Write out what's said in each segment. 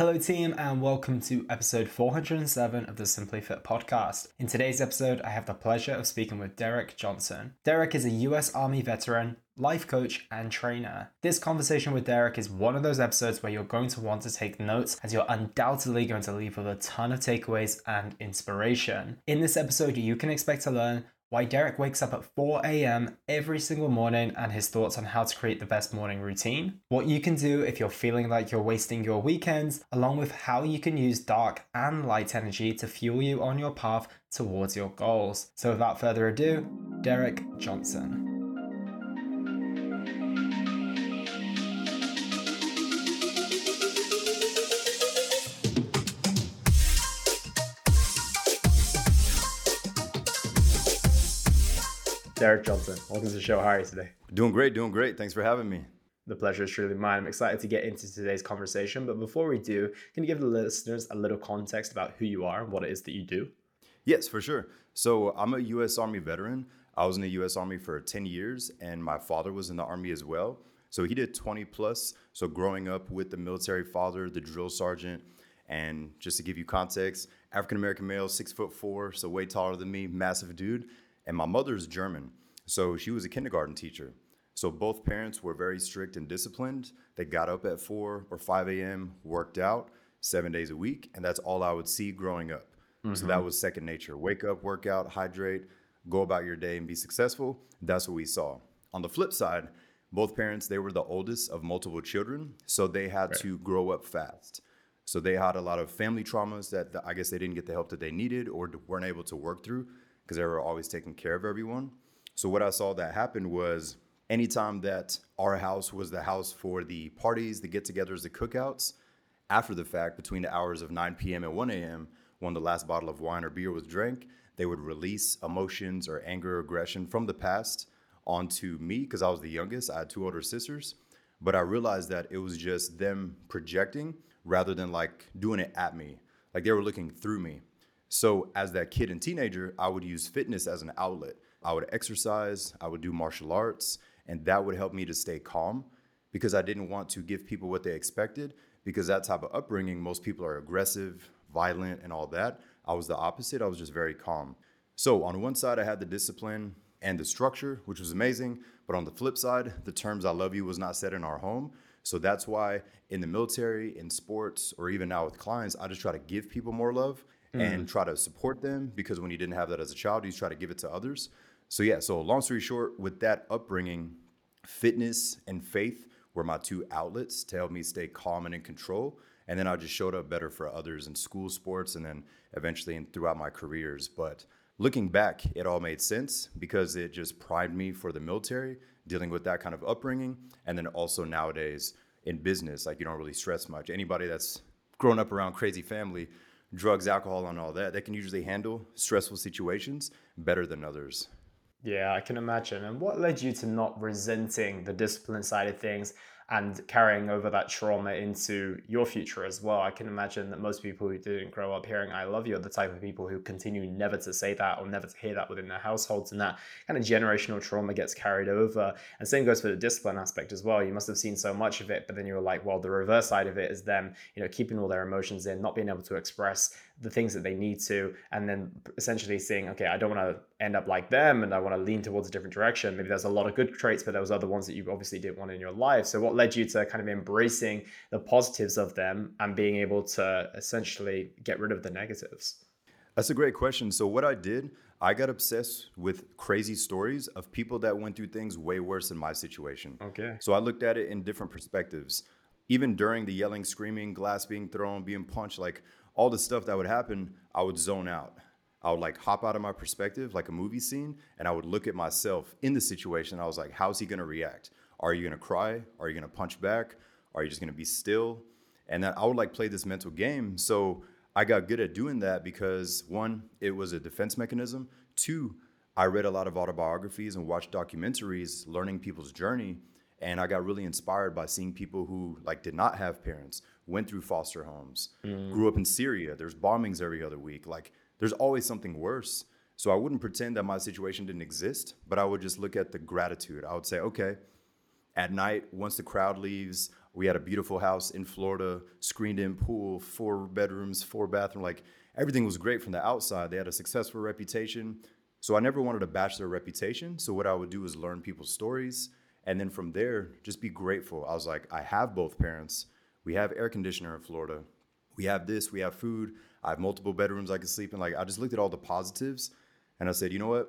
Hello, team, and welcome to episode 407 of the Simply Fit podcast. In today's episode, I have the pleasure of speaking with Derick Johnson. Derick is a US Army veteran, life coach, and trainer. This conversation with Derick is one of those episodes where you're going to want to take notes, as you're undoubtedly going to leave with a ton of takeaways and inspiration. In this episode, you can expect to learn why Derick wakes up at 4 a.m. every single morning and his thoughts on how to create the best morning routine, what you can do if you're feeling like you're wasting your weekends, along with how you can use dark and light energy to fuel you on your path towards your goals. So, without further ado, Derick Johnson. Derick Johnson, welcome to the show. How are you today? Doing great, doing great. Thanks for having me. The pleasure is truly mine. I'm excited to get into today's conversation. But before we do, can you give the listeners a little context about who you are and what it is that you do? Yes, for sure. So I'm a U.S. Army veteran. I was in the U.S. Army for 10 years, and my father was in the Army as well. So he did 20 plus. So growing up with the military father, the drill sergeant, and just to give you context, African American male, six foot four, so way taller than me, massive dude. And my mother's German. So she was a kindergarten teacher. So both parents were very strict and disciplined. They got up at 4 or 5 a.m., worked out seven days a week, and that's all I would see growing up. Mm-hmm. So that mm-hmm. was second nature. Wake up, work out, hydrate, go about your day and be successful. That's what we saw. On the flip side, both parents, they were the oldest of multiple children, so they had right. to grow up fast. So they had a lot of family traumas that I guess they didn't get the help that they needed or weren't able to work through because they were always taking care of everyone. So what I saw that happened was anytime that our house was the house for the parties, the get-togethers, the cookouts, after the fact, between the hours of 9 p.m. and 1 a.m., when the last bottle of wine or beer was drank, they would release emotions or anger or aggression from the past onto me because I was the youngest. I had two older sisters. But I realized that it was just them projecting rather than like doing it at me. Like they were looking through me. So as that kid and teenager, I would use fitness as an outlet. I would exercise, I would do martial arts, and that would help me to stay calm because I didn't want to give people what they expected because that type of upbringing, most people are aggressive, violent, and all that. I was the opposite. I was just very calm. So on one side, I had the discipline and the structure, which was amazing. But on the flip side, the terms I love you was not said in our home. So that's why in the military, in sports, or even now with clients, I just try to give people more love mm. and try to support them because when you didn't have that as a child, you try to give it to others. So yeah, so long story short, with that upbringing, fitness and faith were my two outlets to help me stay calm and in control. And then I just showed up better for others in school sports and then eventually in, throughout my careers. But looking back, it all made sense because it just primed me for the military, dealing with that kind of upbringing. And then also nowadays in business, like you don't really stress much. Anybody that's grown up around crazy family drugs, alcohol, and all that, they can usually handle stressful situations better than others. Yeah, I can imagine. And what led you to not resenting the discipline side of things and carrying over that trauma into your future as well. I can imagine that most people who didn't grow up hearing I love you are the type of people who continue never to say that or never to hear that within their households. And that kind of generational trauma gets carried over. And same goes for the discipline aspect as well. You must have seen so much of it, but then you were like, well, the reverse side of it is them, you know, keeping all their emotions in, not being able to express the things that they need to, and then essentially saying, okay, I don't want to end up like them and I want to lean towards a different direction. Maybe there's a lot of good traits, but there was other ones that you obviously didn't want in your life. So what led you to kind of embracing the positives of them and being able to essentially get rid of the negatives? That's a great question. So what I did, I got obsessed with crazy stories of people that went through things way worse than my situation. Okay. So I looked at it in different perspectives. Even during the yelling, screaming, glass being thrown, being punched, like all the stuff that would happen, I would zone out. I would like hop out of my perspective, like a movie scene, and I would look at myself in the situation. I was like, how's he gonna react? Are you gonna cry? Are you gonna punch back? Are you just gonna be still? And then I would like play this mental game. So I got good at doing that because one, it was a defense mechanism. Two, I read a lot of autobiographies and watched documentaries learning people's journey. And I got really inspired by seeing people who like did not have parents, went through foster homes, mm. grew up in Syria. There's bombings every other week. Like there's always something worse. So I wouldn't pretend that my situation didn't exist, but I would just look at the gratitude. I would say, okay, at night, once the crowd leaves, We had a beautiful house in Florida, screened in pool, four bedrooms, four bathroom. Like everything was great from the outside. They had a successful reputation. So I never wanted to bash their reputation. So what I would do is learn people's stories. And then from there, just be grateful. I was like, I have both parents. We have air conditioner in Florida. We have this, we have food. I have multiple bedrooms I can sleep in. Like I just looked at all the positives and I said, you know what?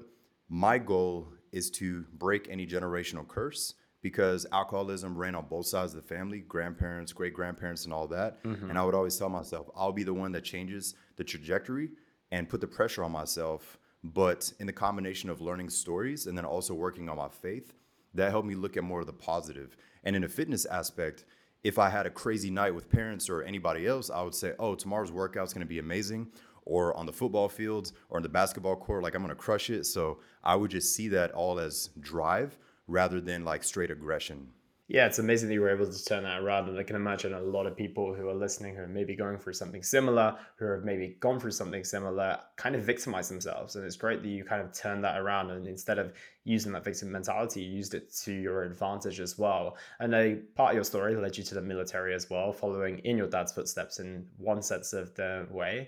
My goal is to break any generational curse because alcoholism ran on both sides of the family grandparents, great grandparents, and all that. Mm-hmm. And I would always tell myself, I'll be the one that changes the trajectory and put the pressure on myself. But in the combination of learning stories and then also working on my faith, that helped me look at more of the positive. And in a fitness aspect, if I had a crazy night with parents or anybody else, I would say, oh, tomorrow's workout is going to be amazing. Or on the football fields or in the basketball court, like I'm to crush it. So I would just see that all as drive rather than like straight aggression. Yeah, it's amazing that you were able to turn that around. And I can imagine a lot of people who are listening who are maybe going through something similar, who have maybe gone through something similar, kind of victimize themselves. And it's great that you kind of turned that around. And instead of using that victim mentality, you used it to your advantage as well. And a part of your story led you to the military as well, following in your dad's footsteps in one sense of the way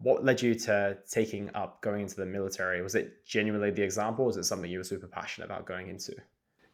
what led you to taking up going into the military? Was it genuinely the example? was it something you were super passionate about going into?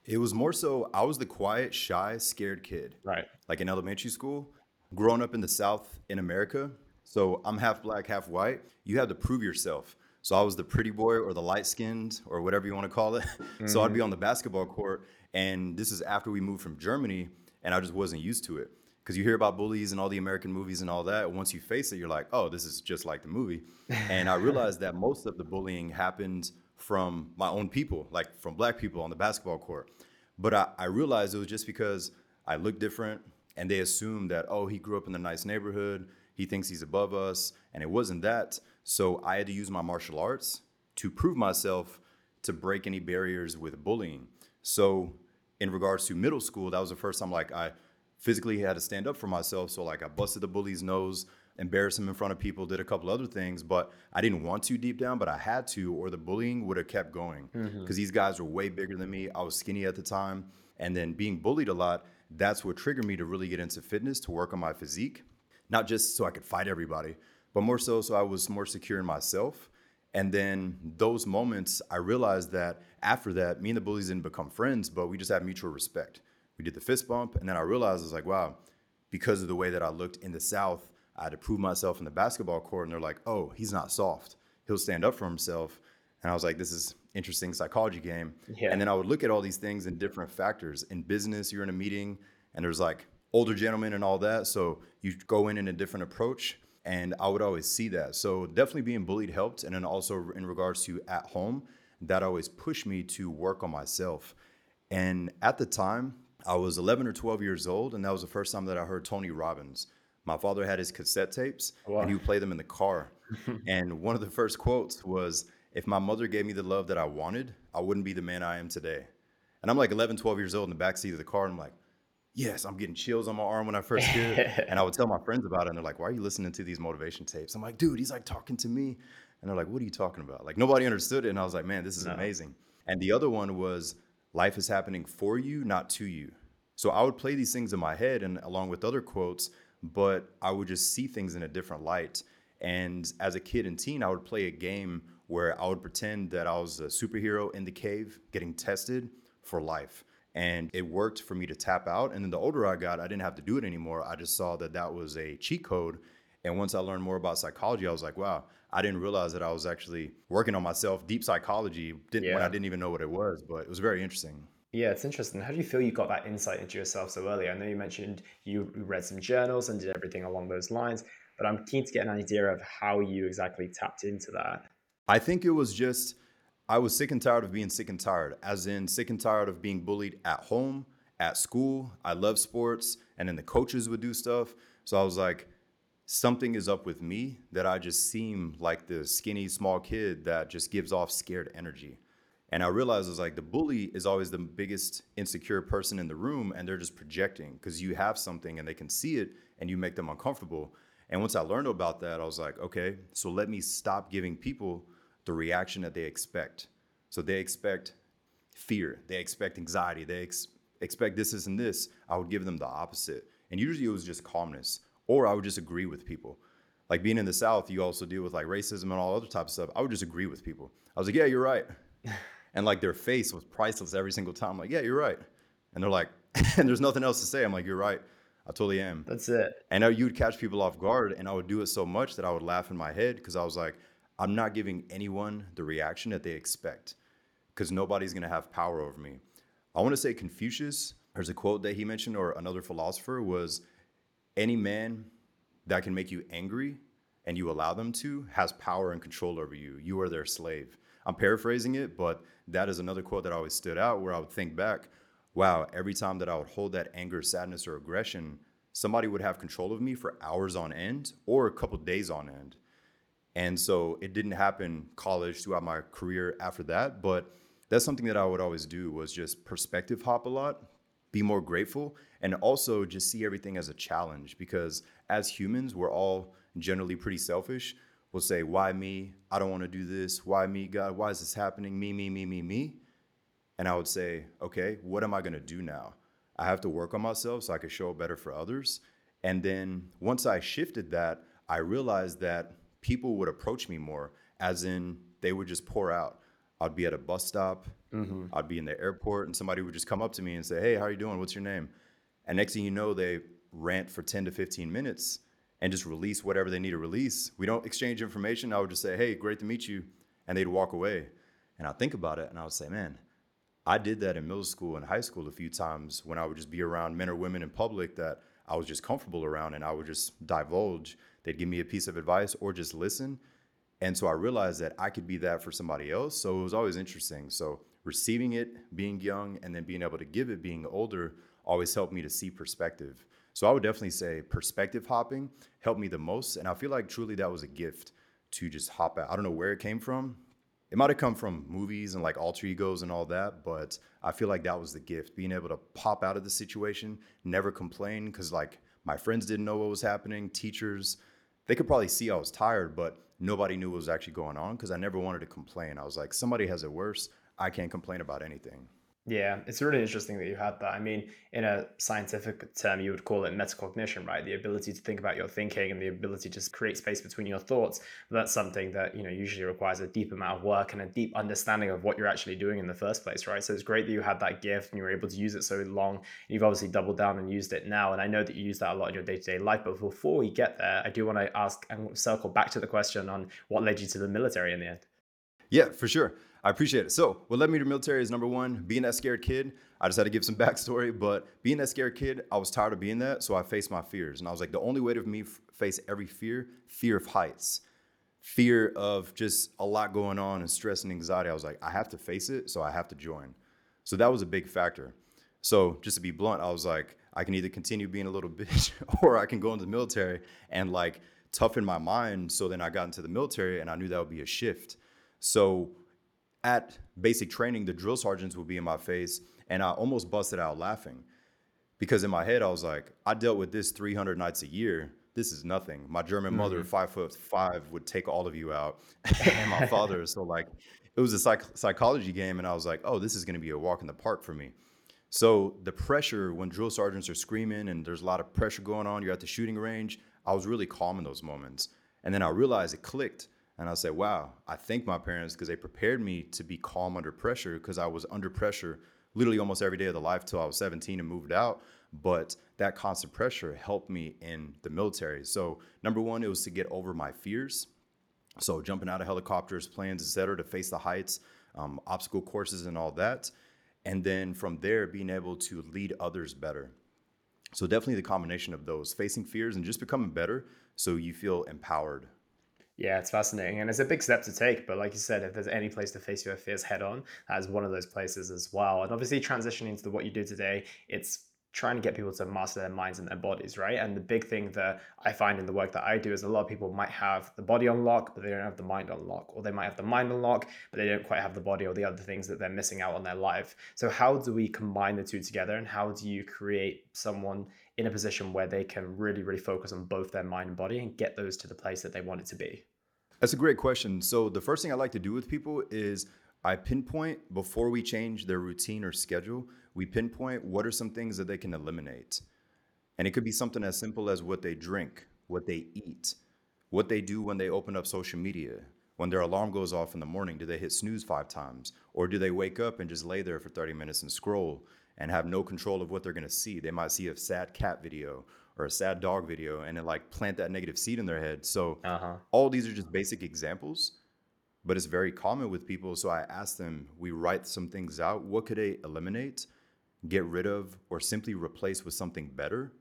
It was more so I was the quiet, shy, scared kid. Right. Like in elementary school, growing up in the South in America. So I'm half black, half white. You have to prove yourself. So I was the pretty boy or the light skinned or whatever you want to call it. Mm-hmm. so I'd be mm-hmm. on the basketball court. And this is after we moved from Germany and I just wasn't used to it. Because you hear about bullies and all the American movies and all that. Once you face it, you're like, oh, this is just like the movie. And I realized that most of the bullying happened from my own people, like from black people on the basketball court. But I, I realized it was just because I looked different and they assumed that, oh, he grew up in a nice neighborhood. He thinks he's above us. And it wasn't that. So I had to use my martial arts to prove myself to break any barriers with bullying. So in regards to middle school, that was the first time like I physically had to stand up for myself. So like I busted the bully's nose embarrass him in front of people, did a couple other things, but I didn't want to deep down, but I had to, or the bullying would have kept going. Because mm-hmm. these guys were way bigger than me. I was skinny at the time. And then being bullied a lot, that's what triggered me to really get into fitness, to work on my physique, not just so I could fight everybody, but more so so I was more secure in myself. And then those moments, I realized that after that, me and the bullies didn't become friends, but we just had mutual respect. We did the fist bump, and then I realized I was like, wow, because of the way that I looked in the South, I had to prove myself in the basketball court, and they're like, "Oh, he's not soft. He'll stand up for himself." And I was like, "This is interesting psychology game." Yeah. And then I would look at all these things in different factors. In business, you're in a meeting, and there's like older gentlemen and all that, so you go in in a different approach. And I would always see that. So definitely being bullied helped, and then also in regards to at home, that always pushed me to work on myself. And at the time, I was 11 or 12 years old, and that was the first time that I heard Tony Robbins. My father had his cassette tapes wow. and he would play them in the car. and one of the first quotes was, If my mother gave me the love that I wanted, I wouldn't be the man I am today. And I'm like 11, 12 years old in the backseat of the car. And I'm like, Yes, I'm getting chills on my arm when I first hear it. and I would tell my friends about it. And they're like, Why are you listening to these motivation tapes? I'm like, Dude, he's like talking to me. And they're like, What are you talking about? Like, nobody understood it. And I was like, Man, this is no. amazing. And the other one was, Life is happening for you, not to you. So I would play these things in my head, and along with other quotes, but I would just see things in a different light. And as a kid and teen, I would play a game where I would pretend that I was a superhero in the cave getting tested for life. And it worked for me to tap out. And then the older I got, I didn't have to do it anymore. I just saw that that was a cheat code. And once I learned more about psychology, I was like, wow, I didn't realize that I was actually working on myself, deep psychology, didn't, yeah. when I didn't even know what it was. But it was very interesting. Yeah, it's interesting. How do you feel you got that insight into yourself so early? I know you mentioned you read some journals and did everything along those lines, but I'm keen to get an idea of how you exactly tapped into that. I think it was just I was sick and tired of being sick and tired, as in sick and tired of being bullied at home, at school. I love sports, and then the coaches would do stuff. So I was like, something is up with me that I just seem like the skinny, small kid that just gives off scared energy. And I realized I was like, the bully is always the biggest insecure person in the room, and they're just projecting because you have something and they can see it and you make them uncomfortable. And once I learned about that, I was like, okay, so let me stop giving people the reaction that they expect. So they expect fear, they expect anxiety, they ex- expect this, this, and this, I would give them the opposite. And usually it was just calmness, or I would just agree with people. Like being in the South, you also deal with like racism and all other types of stuff. I would just agree with people. I was like, yeah, you're right. and like their face was priceless every single time. I'm like, yeah, you're right. And they're like, and there's nothing else to say. I'm like, you're right. I totally am. That's it. And uh, I, you would catch people off guard, and I would do it so much that I would laugh in my head because I was like, I'm not giving anyone the reaction that they expect because nobody's going to have power over me. I want to say Confucius, there's a quote that he mentioned, or another philosopher was, any man that can make you angry and you allow them to has power and control over you. You are their slave. I'm paraphrasing it, but that is another quote that always stood out where I would think back, wow, every time that I would hold that anger, sadness, or aggression, somebody would have control of me for hours on end or a couple days on end. And so it didn't happen college throughout my career after that, but that's something that I would always do was just perspective hop a lot, be more grateful, and also just see everything as a challenge because as humans, we're all generally pretty selfish. We'll say, Why me? I don't want to do this. Why me, God? Why is this happening? Me, me, me, me, me. And I would say, Okay, what am I going to do now? I have to work on myself so I can show up better for others. And then once I shifted that, I realized that people would approach me more, as in they would just pour out. I'd be at a bus stop, mm-hmm. I'd be in the airport, and somebody would just come up to me and say, Hey, how are you doing? What's your name? And next thing you know, they rant for 10 to 15 minutes and just release whatever they need to release. We don't exchange information. I would just say, Hey, great to meet you. And they'd walk away. And I'd think about it and I would say, Man, I did that in middle school and high school a few times when I would just be around men or women in public that I was just comfortable around and I would just divulge. They'd give me a piece of advice or just listen. And so I realized that I could be that for somebody else. So it was always interesting. So receiving it, being young, and then being able to give it, being older, always helped me to see perspective. So I would definitely say perspective hopping helped me the most. And I feel like truly that was a gift to just hop out. I don't know where it came from. It might have come from movies and like alter egos and all that, but I feel like that was the gift being able to pop out of the situation, never complain because like my friends didn't know what was happening, teachers, they could probably see I was tired, but nobody knew what was actually going on because I never wanted to complain. I was like, somebody has it worse. I can't complain about anything. Yeah, it's really interesting that you had that. I mean, in a scientific term, you would call it metacognition, right? The ability to think about your thinking and the ability to create space between your thoughts. That's something that, you know, usually requires a deep amount of work and a deep understanding of what you're actually doing in the first place, right? So it's great that you had that gift and you were able to use it so long. You've obviously doubled down and used it now. And I know that you use that a lot in your day to day life. But before we get there, I do want to ask and circle back to the question on what led you to the military in the end. Yeah, for sure. I appreciate it. So, what led me to military is number one, being that scared kid. I just had to give some backstory, but being that scared kid, I was tired of being that, so I faced my fears, and I was like, the only way to me face every fear, fear of heights, fear of just a lot going on and stress and anxiety. I was like, I have to face it, so I have to join. So that was a big factor. So just to be blunt, I was like, I can either continue being a little bitch or I can go into the military and like toughen my mind. So then I got into the military and I knew that would be a shift. So at basic training, the drill sergeants would be in my face, and I almost busted out laughing because in my head I was like, I dealt with this 300 nights a year. This is nothing. My German mm-hmm. mother, five foot five, would take all of you out, and my father. So like, it was a psych- psychology game, and I was like, oh, this is going to be a walk in the park for me. So the pressure when drill sergeants are screaming and there's a lot of pressure going on, you're at the shooting range. I was really calm in those moments, and then I realized it clicked. And I said, wow, I thank my parents because they prepared me to be calm under pressure because I was under pressure literally almost every day of the life till I was 17 and moved out. But that constant pressure helped me in the military. So, number one, it was to get over my fears. So, jumping out of helicopters, planes, etc., to face the heights, um, obstacle courses, and all that. And then from there, being able to lead others better. So, definitely the combination of those facing fears and just becoming better so you feel empowered yeah, it's fascinating. And it's a big step to take. But like you said, if there's any place to face your fears head on, that is one of those places as well. And obviously, transitioning to what you do today, it's trying to get people to master their minds and their bodies, right? And the big thing that I find in the work that I do is a lot of people might have the body on lock, but they don't have the mind on lock, or they might have the mind on lock, but they don't quite have the body or the other things that they're missing out on their life. So, how do we combine the two together, and how do you create someone in a position where they can really, really focus on both their mind and body and get those to the place that they want it to be? That's a great question. So, the first thing I like to do with people is I pinpoint before we change their routine or schedule, we pinpoint what are some things that they can eliminate. And it could be something as simple as what they drink, what they eat, what they do when they open up social media. When their alarm goes off in the morning, do they hit snooze five times? Or do they wake up and just lay there for 30 minutes and scroll and have no control of what they're gonna see? They might see a sad cat video or a sad dog video and it like plant that negative seed in their head. So Uh-huh. all these are just basic examples, but it's very common with people. So I asked them, we write some things out. What could they eliminate, get rid of, or simply replace with something better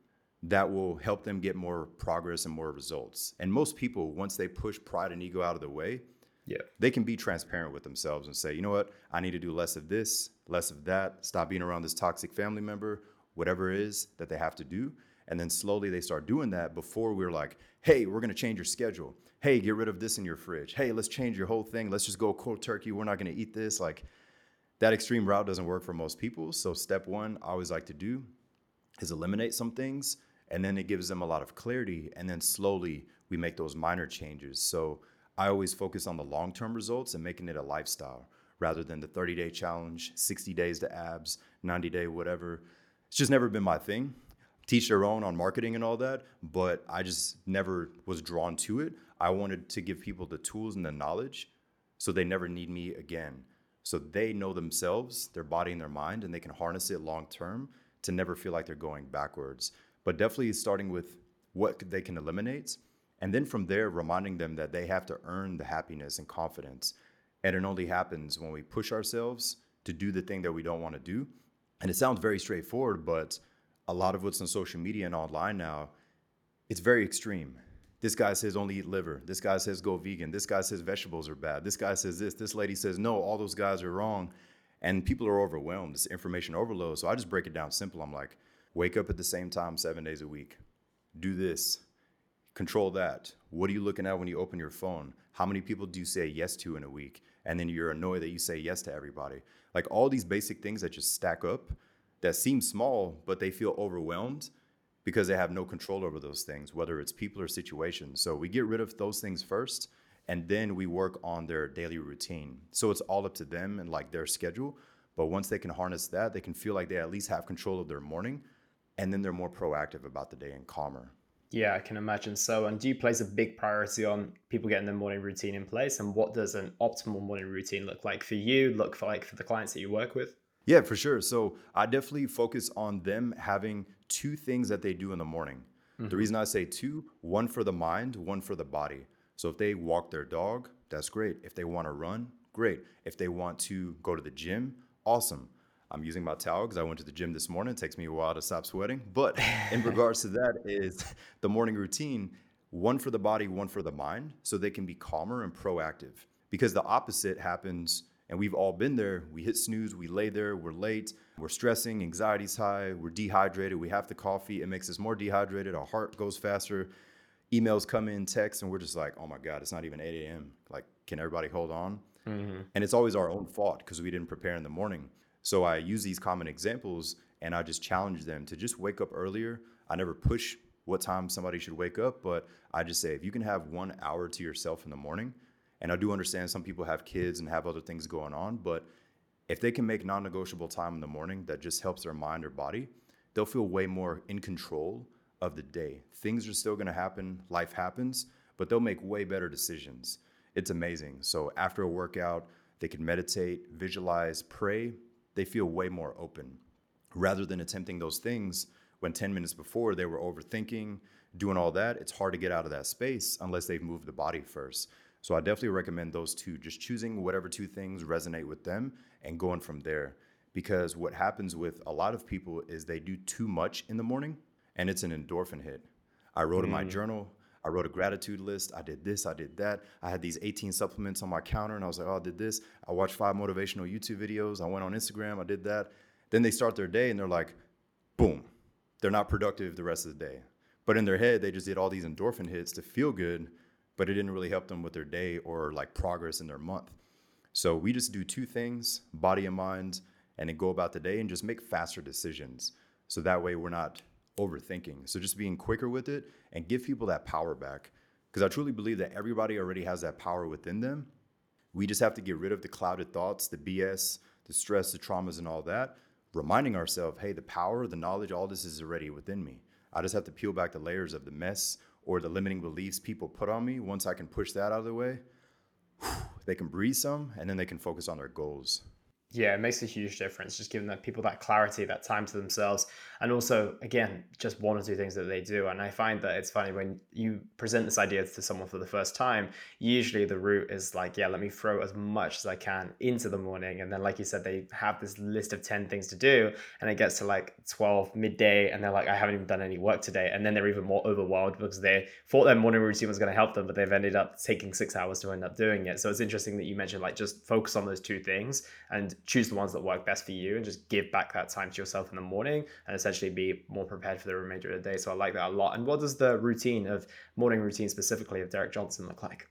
that will help them get more progress and more results? And most people, once they push pride and ego out of the way, Yeah. they can be transparent with themselves and say, you know what, I need to do less of this, less of that, stop being around this toxic family member, whatever it is that they have to do. And then slowly they start doing that before we're like, hey, we're gonna change your schedule. Hey, get rid of this in your fridge. Hey, let's change your whole thing. Let's just go cold turkey. We're not gonna eat this. Like that extreme route doesn't work for most people. So, step one, I always like to do is eliminate some things and then it gives them a lot of clarity and then slowly we make those minor changes. So i always focus on the long-term results and making it a lifestyle rather than the 30-day challenge 60 days to abs 90 day whatever. It's just never been my thing. Teach their own on marketing and all that but i just never was drawn to it. I wanted to give people the tools and the knowledge so they never need me again so they know themselves their body and their mind and they can harness it long term to never feel like they're going backwards. But definitely starting with what they can eliminate and then from there reminding them that they have to earn the happiness and confidence. And it only happens when we push ourselves to do the thing that we don't want to do. And it sounds very straightforward but a lot of what's on social media and online now it's very extreme. This guy says only eat liver. This guy says go vegan. This guy says vegetables are bad. This guy says this. This lady says no, all those guys are wrong. And people are overwhelmed. It's information overload. So I just break it down simple. I'm like, wake up at the same time seven days a week. Do this. Control that. What are you looking at when you open your phone? How many people do you say yes to in a week? And then you're annoyed that you say yes to everybody. Like all these basic things that just stack up that seem small, but they feel overwhelmed because they have no control over those things, whether it's people or situations. So we get rid of those things first, and then we work on their daily routine. So it's all up to them and like their schedule. But once they can harness that, they can feel like they at least have control of their morning, and then they're more proactive about the day and calmer. Yeah, I can imagine so. And do you place a big priority on people getting their morning routine in place? And what does an optimal morning routine look like for you, look for like for the clients that you work with? Yeah, for sure. So I definitely focus on them having two things that they do in the morning. The mm-hmm. reason I say two, one for the mind, one for the body. So if they walk their dog, that's great. If they want to run, great. If they want to go to the gym, awesome. I'm using my towel because I went to the gym this morning. It takes me a while to stop sweating. But in regards to that, is the morning routine one for the body, one for the mind, so they can be calmer and proactive. Because the opposite happens, and we've all been there. We hit snooze, we lay there, we're late, we're stressing, anxiety's high, we're dehydrated, we have the coffee, it makes us more dehydrated, our heart goes faster, emails come in, texts, and we're just like, oh my God, it's not even 8 a.m. Like, can everybody hold on? Mm-hmm. And it's always our own fault because we didn't prepare in the morning. So I use these common examples and I just challenge them to just wake up earlier. I never push what time somebody should wake up, but I just say if you can have one hour to yourself in the morning, and I do understand some people have kids and have other things going on, but if they can make non negotiable time in the morning that just helps their mind or body, they'll feel way more in control of the day. Things are still gonna happen, life happens, but they'll make way better decisions. It's amazing. So after a workout, they can meditate, visualize, pray. They feel way more open rather than attempting those things when 10 minutes before they were overthinking, doing all that. It's hard to get out of that space unless they've moved the body first. So I definitely recommend those two, just choosing whatever two things resonate with them and going from there. Because what happens with a lot of people is they do too much in the morning and it's an endorphin hit. I wrote in my mm. journal, I wrote a gratitude list. I did this, I did that. I had these 18 supplements on my counter, and I was like, oh, I did this. I watched five motivational YouTube videos. I went on Instagram, I did that. Then they start their day and they're like, boom, they're not productive the rest of the day. But in their head, they just did all these endorphin hits to feel good, but it didn't really help them with their day or like progress in their month. So we just do two things, body and mind, and then go about the day and just make faster decisions. So that way we're not overthinking. So just being quicker with it and give people that power back. Because I truly believe that everybody already has that power within them. We just have to get rid of the clouded thoughts, the BS, the stress, the traumas, and all that, reminding ourselves, hey, the power, the knowledge, all this is already within me. I just have to peel back the layers of the mess or the limiting beliefs people put on me. Once I can push that out of the way, they can breathe some and then they can focus on their goals. Yeah, it makes a huge difference just giving that people that clarity, that time to themselves, and also again, just one or two things that they do. And I find that it's funny when you present this idea to someone for the first time. Usually, the route is like, yeah, let me throw as much as I can into the morning, and then, like you said, they have this list of ten things to do, and it gets to like twelve midday, and they're like, I haven't even done any work today, and then they're even more overwhelmed because they thought their morning routine was going to help them, but they've ended up taking six hours to end up doing it. So it's interesting that you mentioned like just focus on those two things and choose the ones that work best for you and just give back that time to yourself in the morning and essentially be more prepared for the remainder of the day. So I like that a lot. And what does the routine of morning routine specifically of Derick Johnson look like?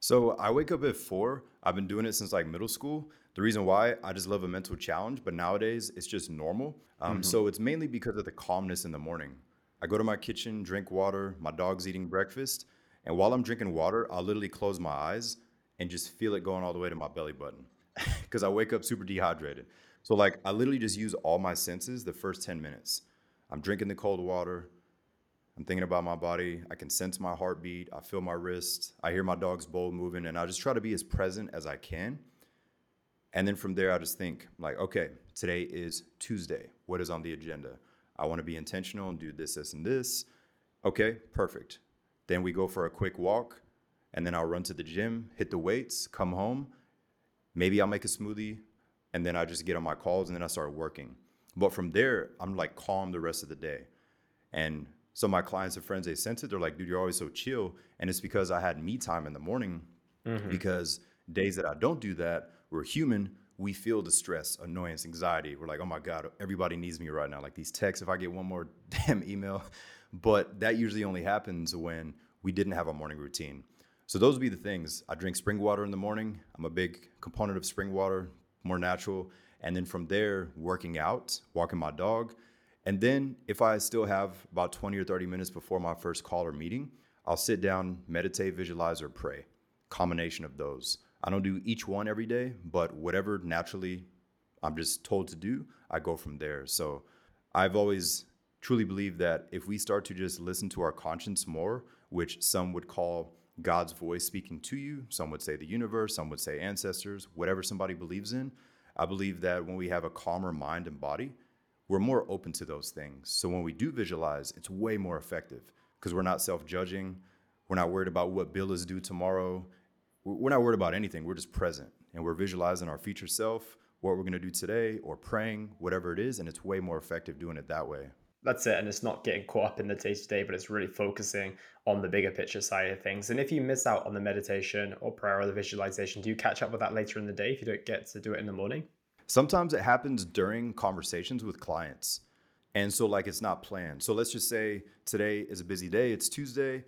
So I wake up at four. I've been doing it since like middle school. The reason why I just love a mental challenge, but nowadays it's just normal. Um, mm-hmm. So it's mainly because of the calmness in the morning. I go to my kitchen, drink water, my dog's eating breakfast. And while I'm drinking water, I'll literally close my eyes and just feel it going all the way to my belly button because I wake up super dehydrated. So like I literally just use all my senses the first 10 minutes. I'm drinking the cold water. I'm thinking about my body. I can sense my heartbeat. I feel my wrist. I hear my dog's bowl moving and I just try to be as present as I can. And then from there I just think like, okay, today is Tuesday. What is on the agenda? I want to be intentional and do this, this, and this. Okay, perfect. Then we go for a quick walk and then I'll run to the gym, hit the weights, come home, Maybe I'll make a smoothie and then I just get on my calls and then I start working. But from there, I'm like calm the rest of the day. And so my clients and friends, they sense it. They're like, dude, you're always so chill. And it's because I had me time in the morning. Mm-hmm. Because days that I don't do that, we're human. We feel the stress, annoyance, anxiety. We're like, oh my God, everybody needs me right now. Like these texts, if I get one more damn email. But that usually only happens when we didn't have a morning routine. So those would be the things. I drink spring water in the morning. I'm a big component of spring water, more natural. And then from there, working out, walking my dog. And then if I still have about 20 or 30 minutes before my first call or meeting, I'll sit down, meditate, visualize, or pray. Combination of those. I don't do each one every day, but whatever naturally I'm just told to do, I go from there. So I've always truly believed that if we start to just listen to our conscience more, which some would call God's voice speaking to you. Some would say the universe, some would say ancestors, whatever somebody believes in. I believe that when we have a calmer mind and body, we're more open to those things. So when we do visualize, it's way more effective because we're not self judging. We're not worried about what bill is due tomorrow. We're not worried about anything. We're just present and we're visualizing our future self, what we're going to do today, or praying, whatever it is. And it's way more effective doing it that way that's it and it's not getting caught up in the day to day but it's really focusing on the bigger picture side of things and if you miss out on the meditation or prayer or the visualization do you catch up with that later in the day if you don't get to do it in the morning sometimes it happens during conversations with clients and so like it's not planned so let's just say today is a busy day it's tuesday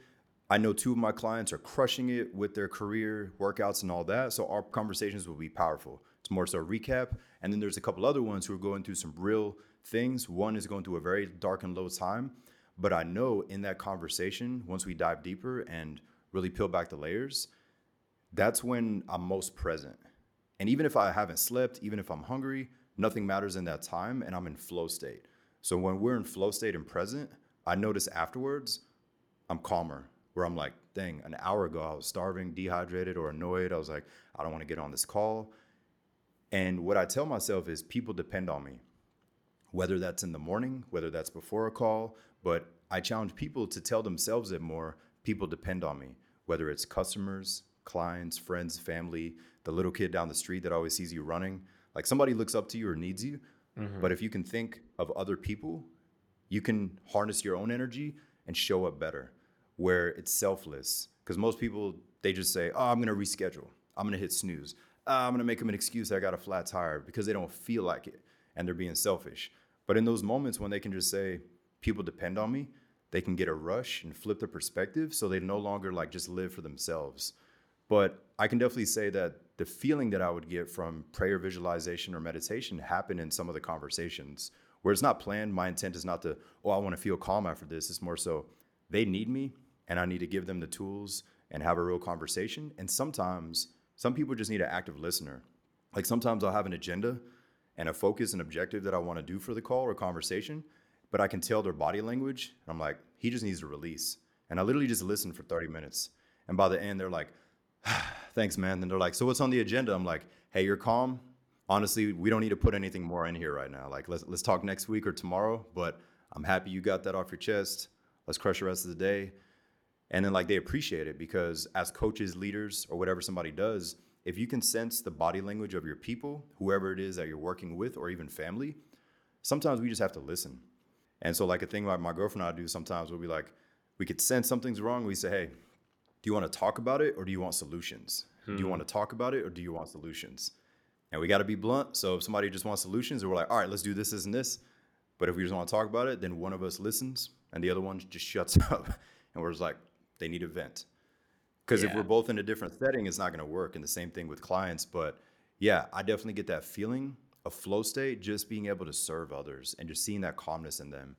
I know two of my clients are crushing it with their career workouts and all that. So our conversations will be powerful. It's more so a recap. And then there's a couple other ones who are going through some real things. One is going through a very dark and low time, but I know in that conversation, once we dive deeper and really peel back the layers, that's when I'm most present. And even if I haven't slept, even if I'm hungry, nothing matters in that time and I'm in flow state. So when we're in flow state and present, I notice afterwards I'm calmer, where I'm like, dang, an hour ago I was starving, dehydrated, or annoyed. I was like, I don't want to get on this call. And what I tell myself is people depend on me whether that's in the morning, whether that's before a call. But I challenge people to tell themselves it more. People depend on me, whether it's customers, clients, friends, family, the little kid down the street that always sees you running. Like somebody looks up to you or needs you. Mm-hmm. But if you can think of other people, you can harness your own energy and show up better where it's selfless. Because most people, they just say, oh, I'm going to reschedule. I'm going to hit snooze. Uh, I'm going to make them an excuse I got a flat tire because they don't feel like it and they're being selfish. But in those moments when they can just say, people depend on me, they can get a rush and flip their perspective so they no longer like just live for themselves. But I can definitely say that the feeling that I would get from prayer visualization or meditation happened in some of the conversations where it's not planned. My intent is not to, oh, I want to feel calm after this. It's more so they need me and I need to give them the tools and have a real conversation. And sometimes Some people just need an active listener. Like sometimes I'll have an agenda and a focus and objective that I want to do for the call or conversation, but I can tell their body language. And I'm like, he just needs to release. And I literally just listen for 30 minutes. And by the end, they're like, thanks, man. And they're like, so what's on the agenda? I'm like, hey, you're calm. Honestly, we don't need to put anything more in here right now. Like, let's, let's talk next week or tomorrow, but I'm happy you got that off your chest. Let's crush the rest of the day. And then, like, they appreciate it because as coaches, leaders, or whatever somebody does, if you can sense the body language of your people, whoever it is that you're working with, or even family, sometimes we just have to listen. And so, like, a thing like my girlfriend and I do sometimes, we'll be like, we could sense something's wrong. We say, hey, do you want to talk about it or do you want solutions? Hmm. Do you hmm. want to talk about it or do you want solutions? And we got to be blunt. So if somebody just wants solutions, we're like, all right, let's do this, this, and this. But if we just want to talk about it, then one of us listens and the other one just shuts up. And we're just like, they need a vent. Because yeah. if we're both in a different setting, it's not going to work. And the same thing with clients. But yeah, I definitely get that feeling of flow state, just being able to serve others and just seeing that calmness in them.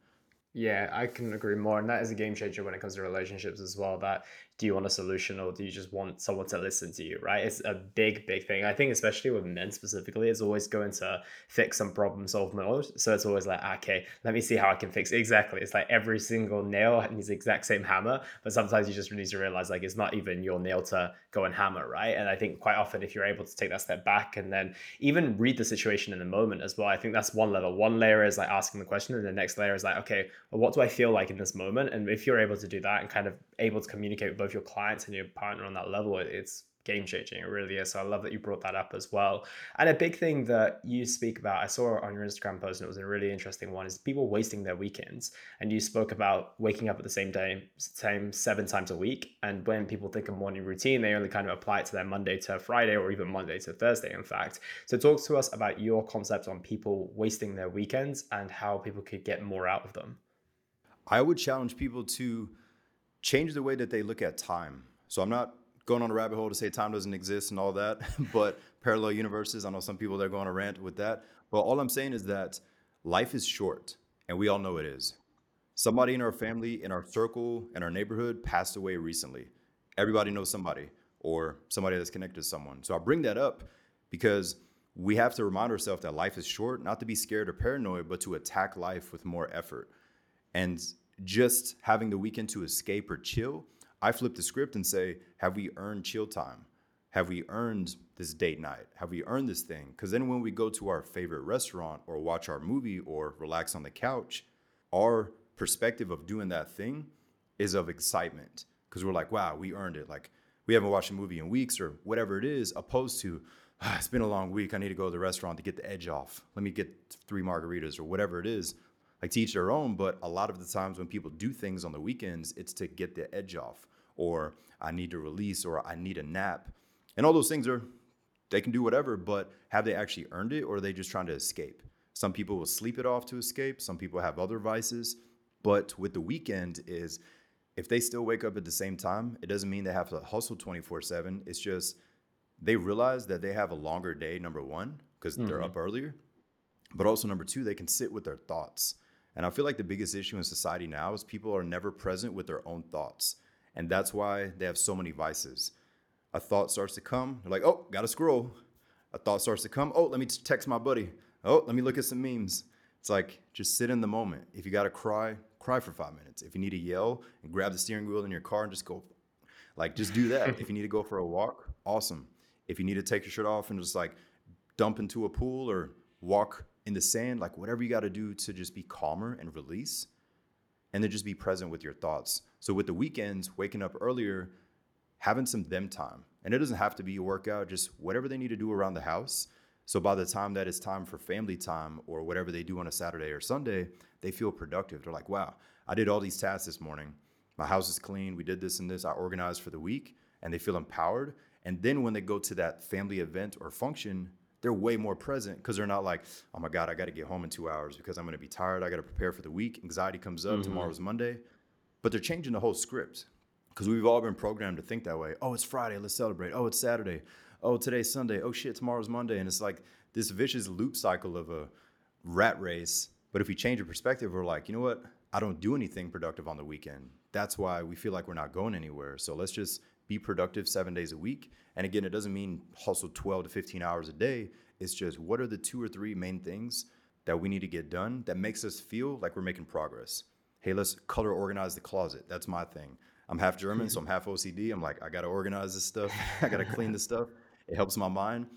Yeah, I can agree more. And that is a game changer when it comes to relationships as well. That do you want a solution or do you just want someone to listen to you right? It's a big big thing. I think especially with men specifically it's always going to fix some problem solve mode so it's always like okay let me see how i can fix it. exactly. It's like every single nail needs the exact same hammer but sometimes you just need to realize like it's not even your nail to go and hammer right? And i think quite often if you're able to take that step back and then even read the situation in the moment as well i think that's one level. One layer is like asking the question and the next layer is like okay well, what do i feel like in this moment? And if you're able to do that and kind of able to communicate with both your clients and your partner on that level, it's game changing. It really is. So I love that you brought that up as well. And a big thing that you speak about, I saw on your Instagram post, and it was a really interesting one, is people wasting their weekends. And you spoke about waking up at the same day, same seven times a week. And when people think of morning routine, they only kind of apply it to their Monday to Friday or even Monday to Thursday, in fact. So talk to us about your concept on people wasting their weekends and how people could get more out of them. I would challenge people to change the way that they look at time. So I'm not going on a rabbit hole to say time doesn't exist and all that, but parallel universes, I know some people that are going to rant with that. But all I'm saying is that life is short, and we all know it is. Somebody in our family, in our circle, in our neighborhood passed away recently. Everybody knows somebody or somebody that's connected to someone. So I bring that up because we have to remind ourselves that life is short, not to be scared or paranoid, but to attack life with more effort. And just having the weekend to escape or chill, I flip the script and say, have we earned chill time? Have we earned this date night? Have we earned this thing? Because then when we go to our favorite restaurant or watch our movie or relax on the couch, our perspective of doing that thing is of excitement because we're like, wow, we earned it. Like we haven't watched a movie in weeks or whatever it is, opposed to, ah, it's been a long week. I need to go to the restaurant to get the edge off. Let me get three margaritas or whatever it is like to each their own, but a lot of the times when people do things on the weekends, it's to get the edge off, or I need to release, or I need a nap. And all those things are, they can do whatever, but have they actually earned it, or are they just trying to escape? Some people will sleep it off to escape, some people have other vices. But with the weekend, is if they still wake up at the same time, it doesn't mean they have to hustle 24 7. It's just they realize that they have a longer day, number one, because mm-hmm. they're up earlier. But also, number two, they can sit with their thoughts. And I feel like the biggest issue in society now is people are never present with their own thoughts. And that's why they have so many vices. A thought starts to come, they're like, oh, gotta scroll. A thought starts to come, oh, let me text my buddy. Oh, let me look at some memes. It's like, just sit in the moment. If you gotta cry, cry for five minutes. If you need to yell and grab the steering wheel in your car and just go, like, just do that. if you need to go for a walk, awesome. If you need to take your shirt off and just like dump into a pool or walk in the sand, like whatever you got to do to just be calmer and release, and then just be present with your thoughts. So with the weekends, waking up earlier, having some them time, and it doesn't have to be a workout, just whatever they need to do around the house. So by the time that it's time for family time or whatever they do on a Saturday or Sunday, they feel productive. They're like, wow, I did all these tasks this morning. My house is clean. We did this and this. I organized for the week, and they feel empowered. And then when they go to that family event or function, they're way more present because they're not like, oh my God, I got to get home in two hours because I'm going to be tired. I got to prepare for the week. Anxiety comes up. Mm-hmm. Tomorrow's Monday. But they're changing the whole script because we've all been programmed to think that way. Oh, it's Friday. Let's celebrate. Oh, it's Saturday. Oh, today's Sunday. Oh, shit, tomorrow's Monday. And it's like this vicious loop cycle of a rat race. But if we change the perspective, we're like, you know what? I don't do anything productive on the weekend. That's why we feel like we're not going anywhere. So let's just be productive seven days a week. And again, it doesn't mean hustle 12 to 15 hours a day. It's just what are the two or three main things that we need to get done that makes us feel like we're making progress. Hey, let's color organize the closet. That's my thing. I'm half German, so I'm half OCD. I'm like, I gotta organize this stuff. I gotta clean this stuff. It helps my mind.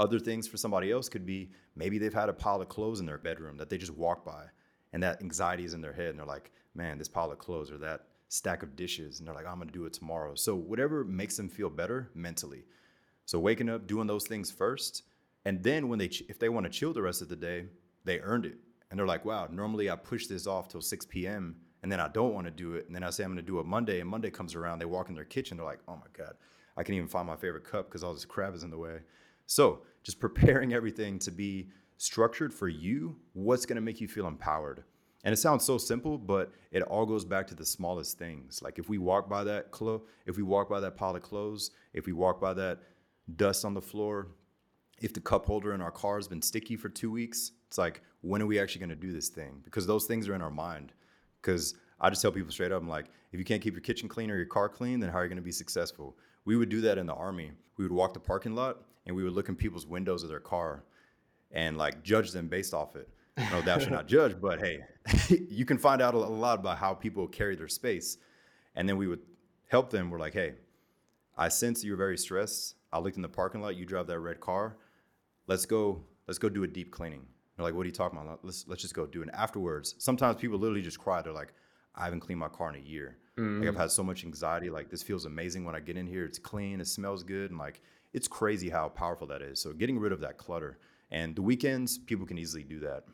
Other things for somebody else could be maybe they've had a pile of clothes in their bedroom that they just walk by and that anxiety is in their head and they're like, man, this pile of clothes or that stack of dishes. And they're like, I'm gonna do it tomorrow. So whatever makes them feel better mentally. So waking up, doing those things first. And then when they, if they wanna chill the rest of the day, they earned it. And they're like, wow, normally I push this off till 6 p.m. and then I don't want to do it. And then I say I'm to do it Monday. And Monday comes around, they walk in their kitchen, they're like, oh my God, I can't even find my favorite cup because all this crap is in the way. So just preparing everything to be structured for you, what's to make you feel empowered. And it sounds so simple, but it all goes back to the smallest things. Like if we walk by that clo- if we walk by that pile of clothes, if we walk by that dust on the floor, if the cup holder in our car has been sticky for two weeks, it's like, when are we actually going to do this thing? Because those things are in our mind. Because I just tell people straight up, I'm like, if you can't keep your kitchen clean or your car clean, then how are you going to be successful? We would do that in the army. We would walk the parking lot and we would look in people's windows of their car and like judge them based off it. No, thou should not judge, but hey, you can find out a lot about how people carry their space. And then we would help them. We're like, hey, I sense you're very stressed. I looked in the parking lot. You drive that red car. Let's go. Let's go do a deep cleaning. They're like, what are you talking about? Let's let's just go do it. And afterwards, sometimes people literally just cry. They're like, I haven't cleaned my car in a year. Mm-hmm. Like I've had so much anxiety. Like this feels amazing when I get in here. It's clean. It smells good. And like it's crazy how powerful that is. So getting rid of that clutter. And the weekends, people can easily do that.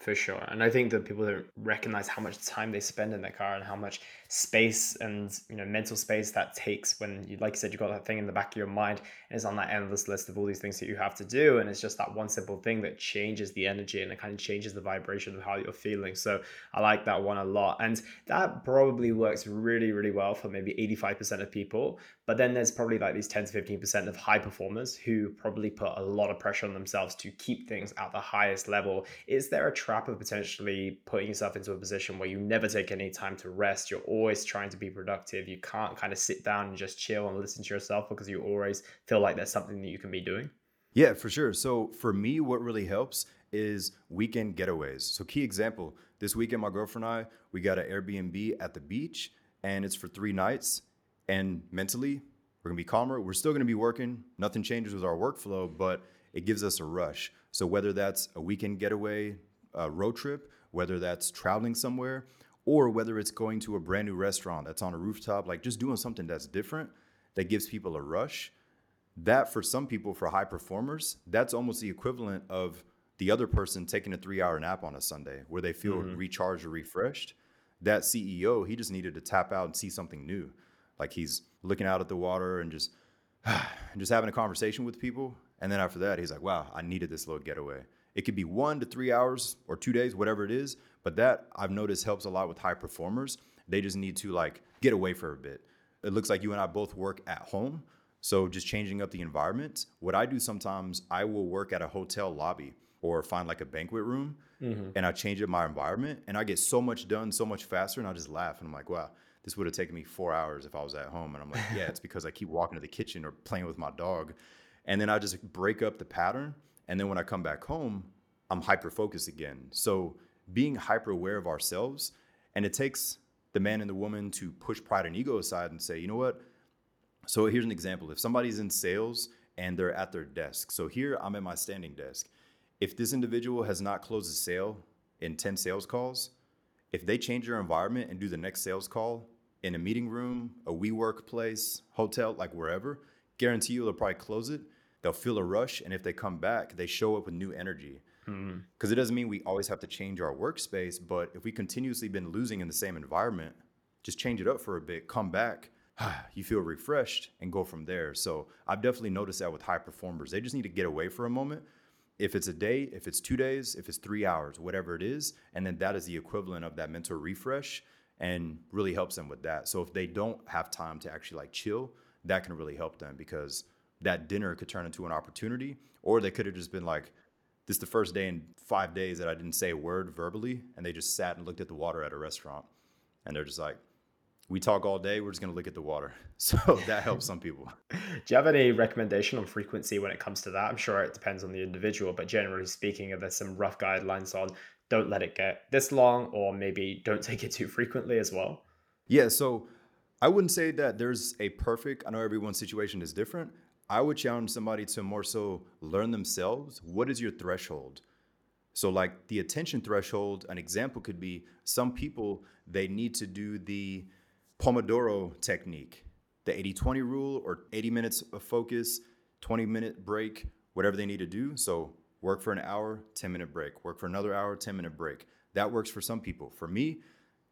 For sure. And I think that people don't recognize how much time they spend in their car and how much space and you know mental space that takes when you like you said you've got that thing in the back of your mind and it's on that endless list of all these things that you have to do. And it's just that one simple thing that changes the energy and it kind of changes the vibration of how you're feeling. So i like that one a lot. And that probably works really really well for maybe 85% of people but then there's probably like these 10 to 15% of high performers who probably put a lot of pressure on themselves to keep things at the highest level is there a trap of potentially putting yourself into a position where you never take any time to rest you're always trying to be productive. You can't kind of sit down and just chill and listen to yourself because you always feel like there's something that you can be doing. Yeah, for sure. So for me, what really helps is weekend getaways. So key example, this weekend, my girlfriend and I, we got an Airbnb at the beach and it's for three nights. And mentally, we're gonna be calmer. We're still gonna be working. Nothing changes with our workflow, but it gives us a rush. So whether that's a weekend getaway, a road trip, whether that's traveling somewhere, or whether it's going to a brand new restaurant that's on a rooftop, like just doing something that's different that gives people a rush. That for some people, for high performers, that's almost the equivalent of the other person taking a three hour nap on a Sunday where they feel mm-hmm. recharged or refreshed. That CEO, he just needed to tap out and see something new. Like he's looking out at the water and just and just having a conversation with people. And then after that, he's like, wow, I needed this little getaway. It could be one to three hours or two days, whatever it is. But that I've noticed helps a lot with high performers. They just need to like get away for a bit. It looks like you and I both work at home. So just changing up the environment. What I do sometimes, I will work at a hotel lobby or find like a banquet room mm-hmm. and I change up my environment and I get so much done so much faster and I just laugh and I'm like, wow, this would have taken me four hours if I was at home. And I'm like, yeah, it's because I keep walking to the kitchen or playing with my dog. And then I just break up the pattern. And then when I come back home, I'm hyper focused again. So being hyper aware of ourselves. And it takes the man and the woman to push pride and ego aside and say, you know what? So here's an example. If somebody's in sales and they're at their desk, so here I'm at my standing desk. If this individual has not closed a sale in 10 sales calls, if they change their environment and do the next sales call in a meeting room, a WeWork place, hotel, like wherever, guarantee you they'll probably close it. They'll feel a rush. And if they come back, they show up with new energy. Because mm-hmm. it doesn't mean we always have to change our workspace but if we continuously been losing in the same environment just change it up for a bit come back you feel refreshed and go from there so i've definitely noticed that with high performers they just need to get away for a moment if it's a day if it's two days if it's three hours whatever it is and then that is the equivalent of that mental refresh and really helps them with that. So if they don't have time to actually like chill that can really help them because that dinner could turn into an opportunity or they could have just been like this is the first day in five days that I didn't say a word verbally, and they just sat and looked at the water at a restaurant, and they're just like, we talk all day, we're just going to look at the water. So that helps some people. Do you have any recommendation on frequency when it comes to that? I'm sure it depends on the individual, but generally speaking, are there some rough guidelines on don't let it get this long or maybe don't take it too frequently as well? Yeah, so I wouldn't say that there's a perfect, I know everyone's situation is different. I would challenge somebody to more so learn themselves. What is your threshold? So, like the attention threshold, an example could be some people, they need to do the Pomodoro technique, the 80 20 rule, or 80 minutes of focus, 20 minute break, whatever they need to do. So, work for an hour, 10 minute break, work for another hour, 10 minute break. That works for some people. For me,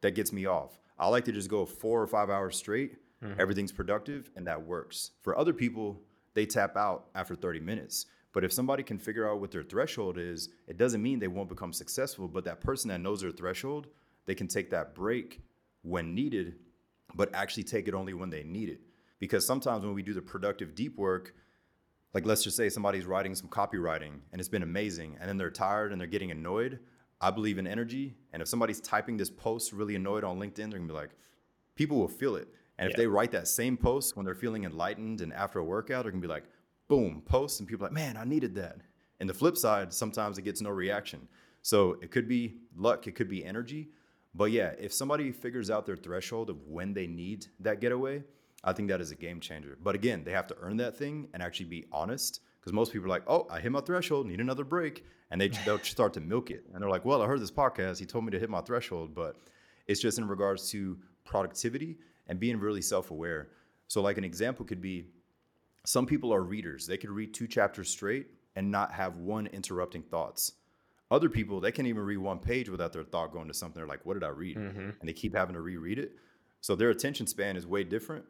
that gets me off. I like to just go four or five hours straight, mm-hmm. everything's productive, and that works. For other people, they tap out after 30 minutes. But if somebody can figure out what their threshold is, it doesn't mean they won't become successful. But that person that knows their threshold, they can take that break when needed but actually take it only when they need it. Because sometimes when we do the productive deep work, like let's just say somebody's writing some copywriting and it's been amazing, and then they're tired and they're getting annoyed. I believe in energy. And if somebody's typing this post really annoyed on LinkedIn, they're gonna be like, people will feel it. And if they write that same post when they're feeling enlightened and after a workout, they're gonna be like, boom, post. And people are like, man, I needed that. And the flip side, sometimes it gets no reaction. So it could be luck, it could be energy, but yeah, if somebody figures out their threshold of when they need that getaway, I think that is a game changer. But again, they have to earn that thing and actually be honest. Because most people are like, oh, I hit my threshold, need another break. And they, they'll start to milk it. And they're like, well, I heard this podcast. He told me to hit my threshold. But it's just in regards to productivity and being really self aware. So, like an example could be some people are readers, they could read two chapters straight and not have one interrupting thoughts. Other people, they can't even read one page without their thought going to something. They're like, what did I read? Mm-hmm. And they keep having to reread it. So their attention span is way different,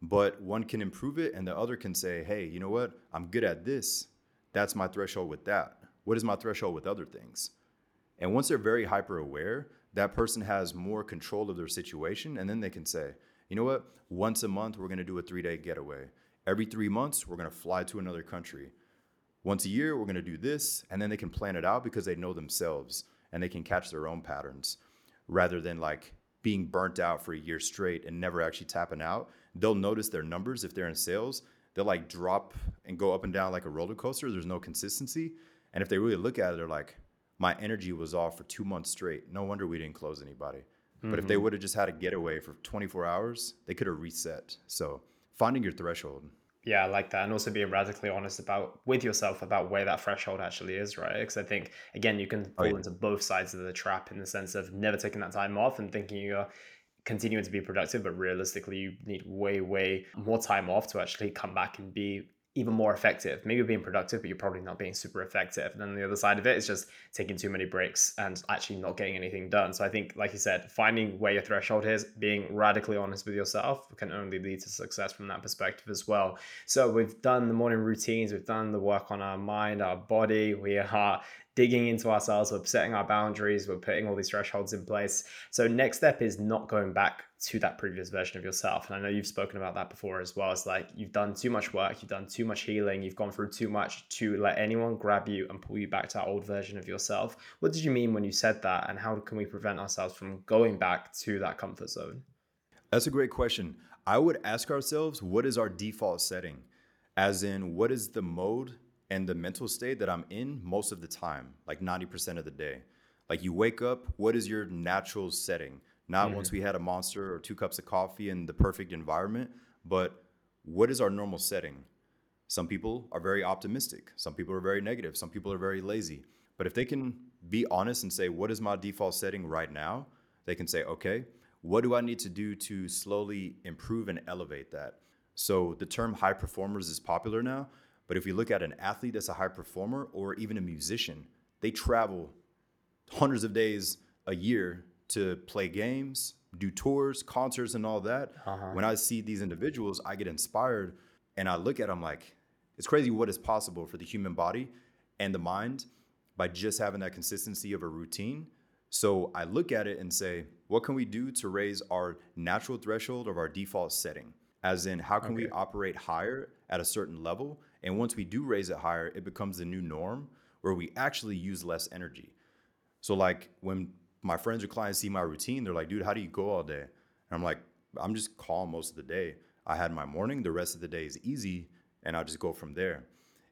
but one can improve it and the other can say, hey, you know what? I'm good at this. That's my threshold with that. What is my threshold with other things? And once they're very hyper aware, that person has more control of their situation. And then they can say, you know what? Once a month, we're going to do a three day getaway. Every three months, we're going to fly to another country once a year we're going to do this and then they can plan it out because they know themselves and they can catch their own patterns. Rather than like being burnt out for a year straight and never actually tapping out they'll notice their numbers if they're in sales. They'll like drop and go up and down like a roller coaster. There's no consistency. And if they really look at it they're like my energy was off for two months straight. No wonder we didn't close anybody. Mm-hmm. but if they mm-hmm. would have just had a getaway for 24 hours they could have reset. So finding your threshold yeah, I like that. And also being radically honest about with yourself about where that threshold actually is, right? Because I think again, you can oh, fall oh, yeah. into both sides of the trap in the sense of never taking that time off and thinking you're continuing to be productive, but realistically you need way, way more time off to actually come back and be even more effective. Maybe you're being productive, but you're probably not being super effective. And then the other side of it is just taking too many breaks and actually not getting anything done. So I think, like you said, finding where your threshold is, being radically honest with yourself can only lead to success from that perspective as well. So we've done the morning routines, we've done the work on our mind, our body. We are digging into ourselves, we're setting our boundaries, we're putting all these thresholds in place. So next step is not going back to that previous version of yourself. And I know you've spoken about that before as well. It's like you've done too much work, you've done too much healing, you've gone through too much to let anyone grab you and pull you back to that old version of yourself. What did you mean when you said that? And how can we prevent ourselves from going back to that comfort zone? That's a great question. I would ask ourselves, what is our default setting? As in, what is the mode and the mental state that I'm in most of the time, like 90% of the day. Like you wake up, what is your natural setting? Not mm once we had a monster or two cups of coffee in the perfect environment, but what is our normal setting? Some people are very optimistic, some people are very negative, some people are very lazy. But if they can be honest and say, what is my default setting right now? They can say, okay, what do I need to do to slowly improve and elevate that? So the term high performers is popular now but if we look at an athlete that's a high performer or even a musician, they travel hundreds of days a year to play games, do tours, concerts, and all that. Uh-huh. When I see these individuals, I get inspired and I look at them like, it's crazy what is possible for the human body and the mind by just having that consistency of a routine. So I look at it and say, what can we do to raise our natural threshold of our default setting? As in, how can okay. we operate higher at a certain level and once we do raise it higher, it becomes the new norm where we actually use less energy. So like when my friends or clients see my routine, they're like, dude, how do you go all day? And I'm like, I'm just calm most of the day. I had my morning, the rest of the day is easy, and I'll just go from there.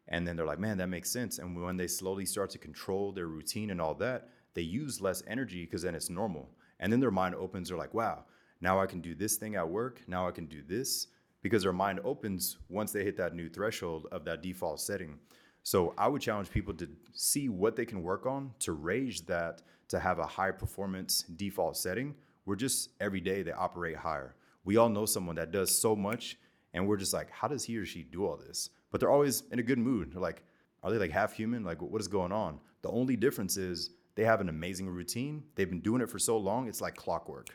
And then they're like, man, that makes sense. And when they slowly start to control their routine and all that, they use less energy because then it's normal. And then their mind opens, they're like, wow, now I can do this thing at work. Now I can do this because their mind opens once they hit that new threshold of that default setting. So I would challenge people to see what they can work on to raise that to have a high performance default setting. We're just every day they operate higher. We all know someone that does so much and we're just like, how does he or she do all this? But they're always in a good mood. They're like, are they like half human? Like, what is going on? The only difference is they have an amazing routine. They've been doing it for so long, it's like clockwork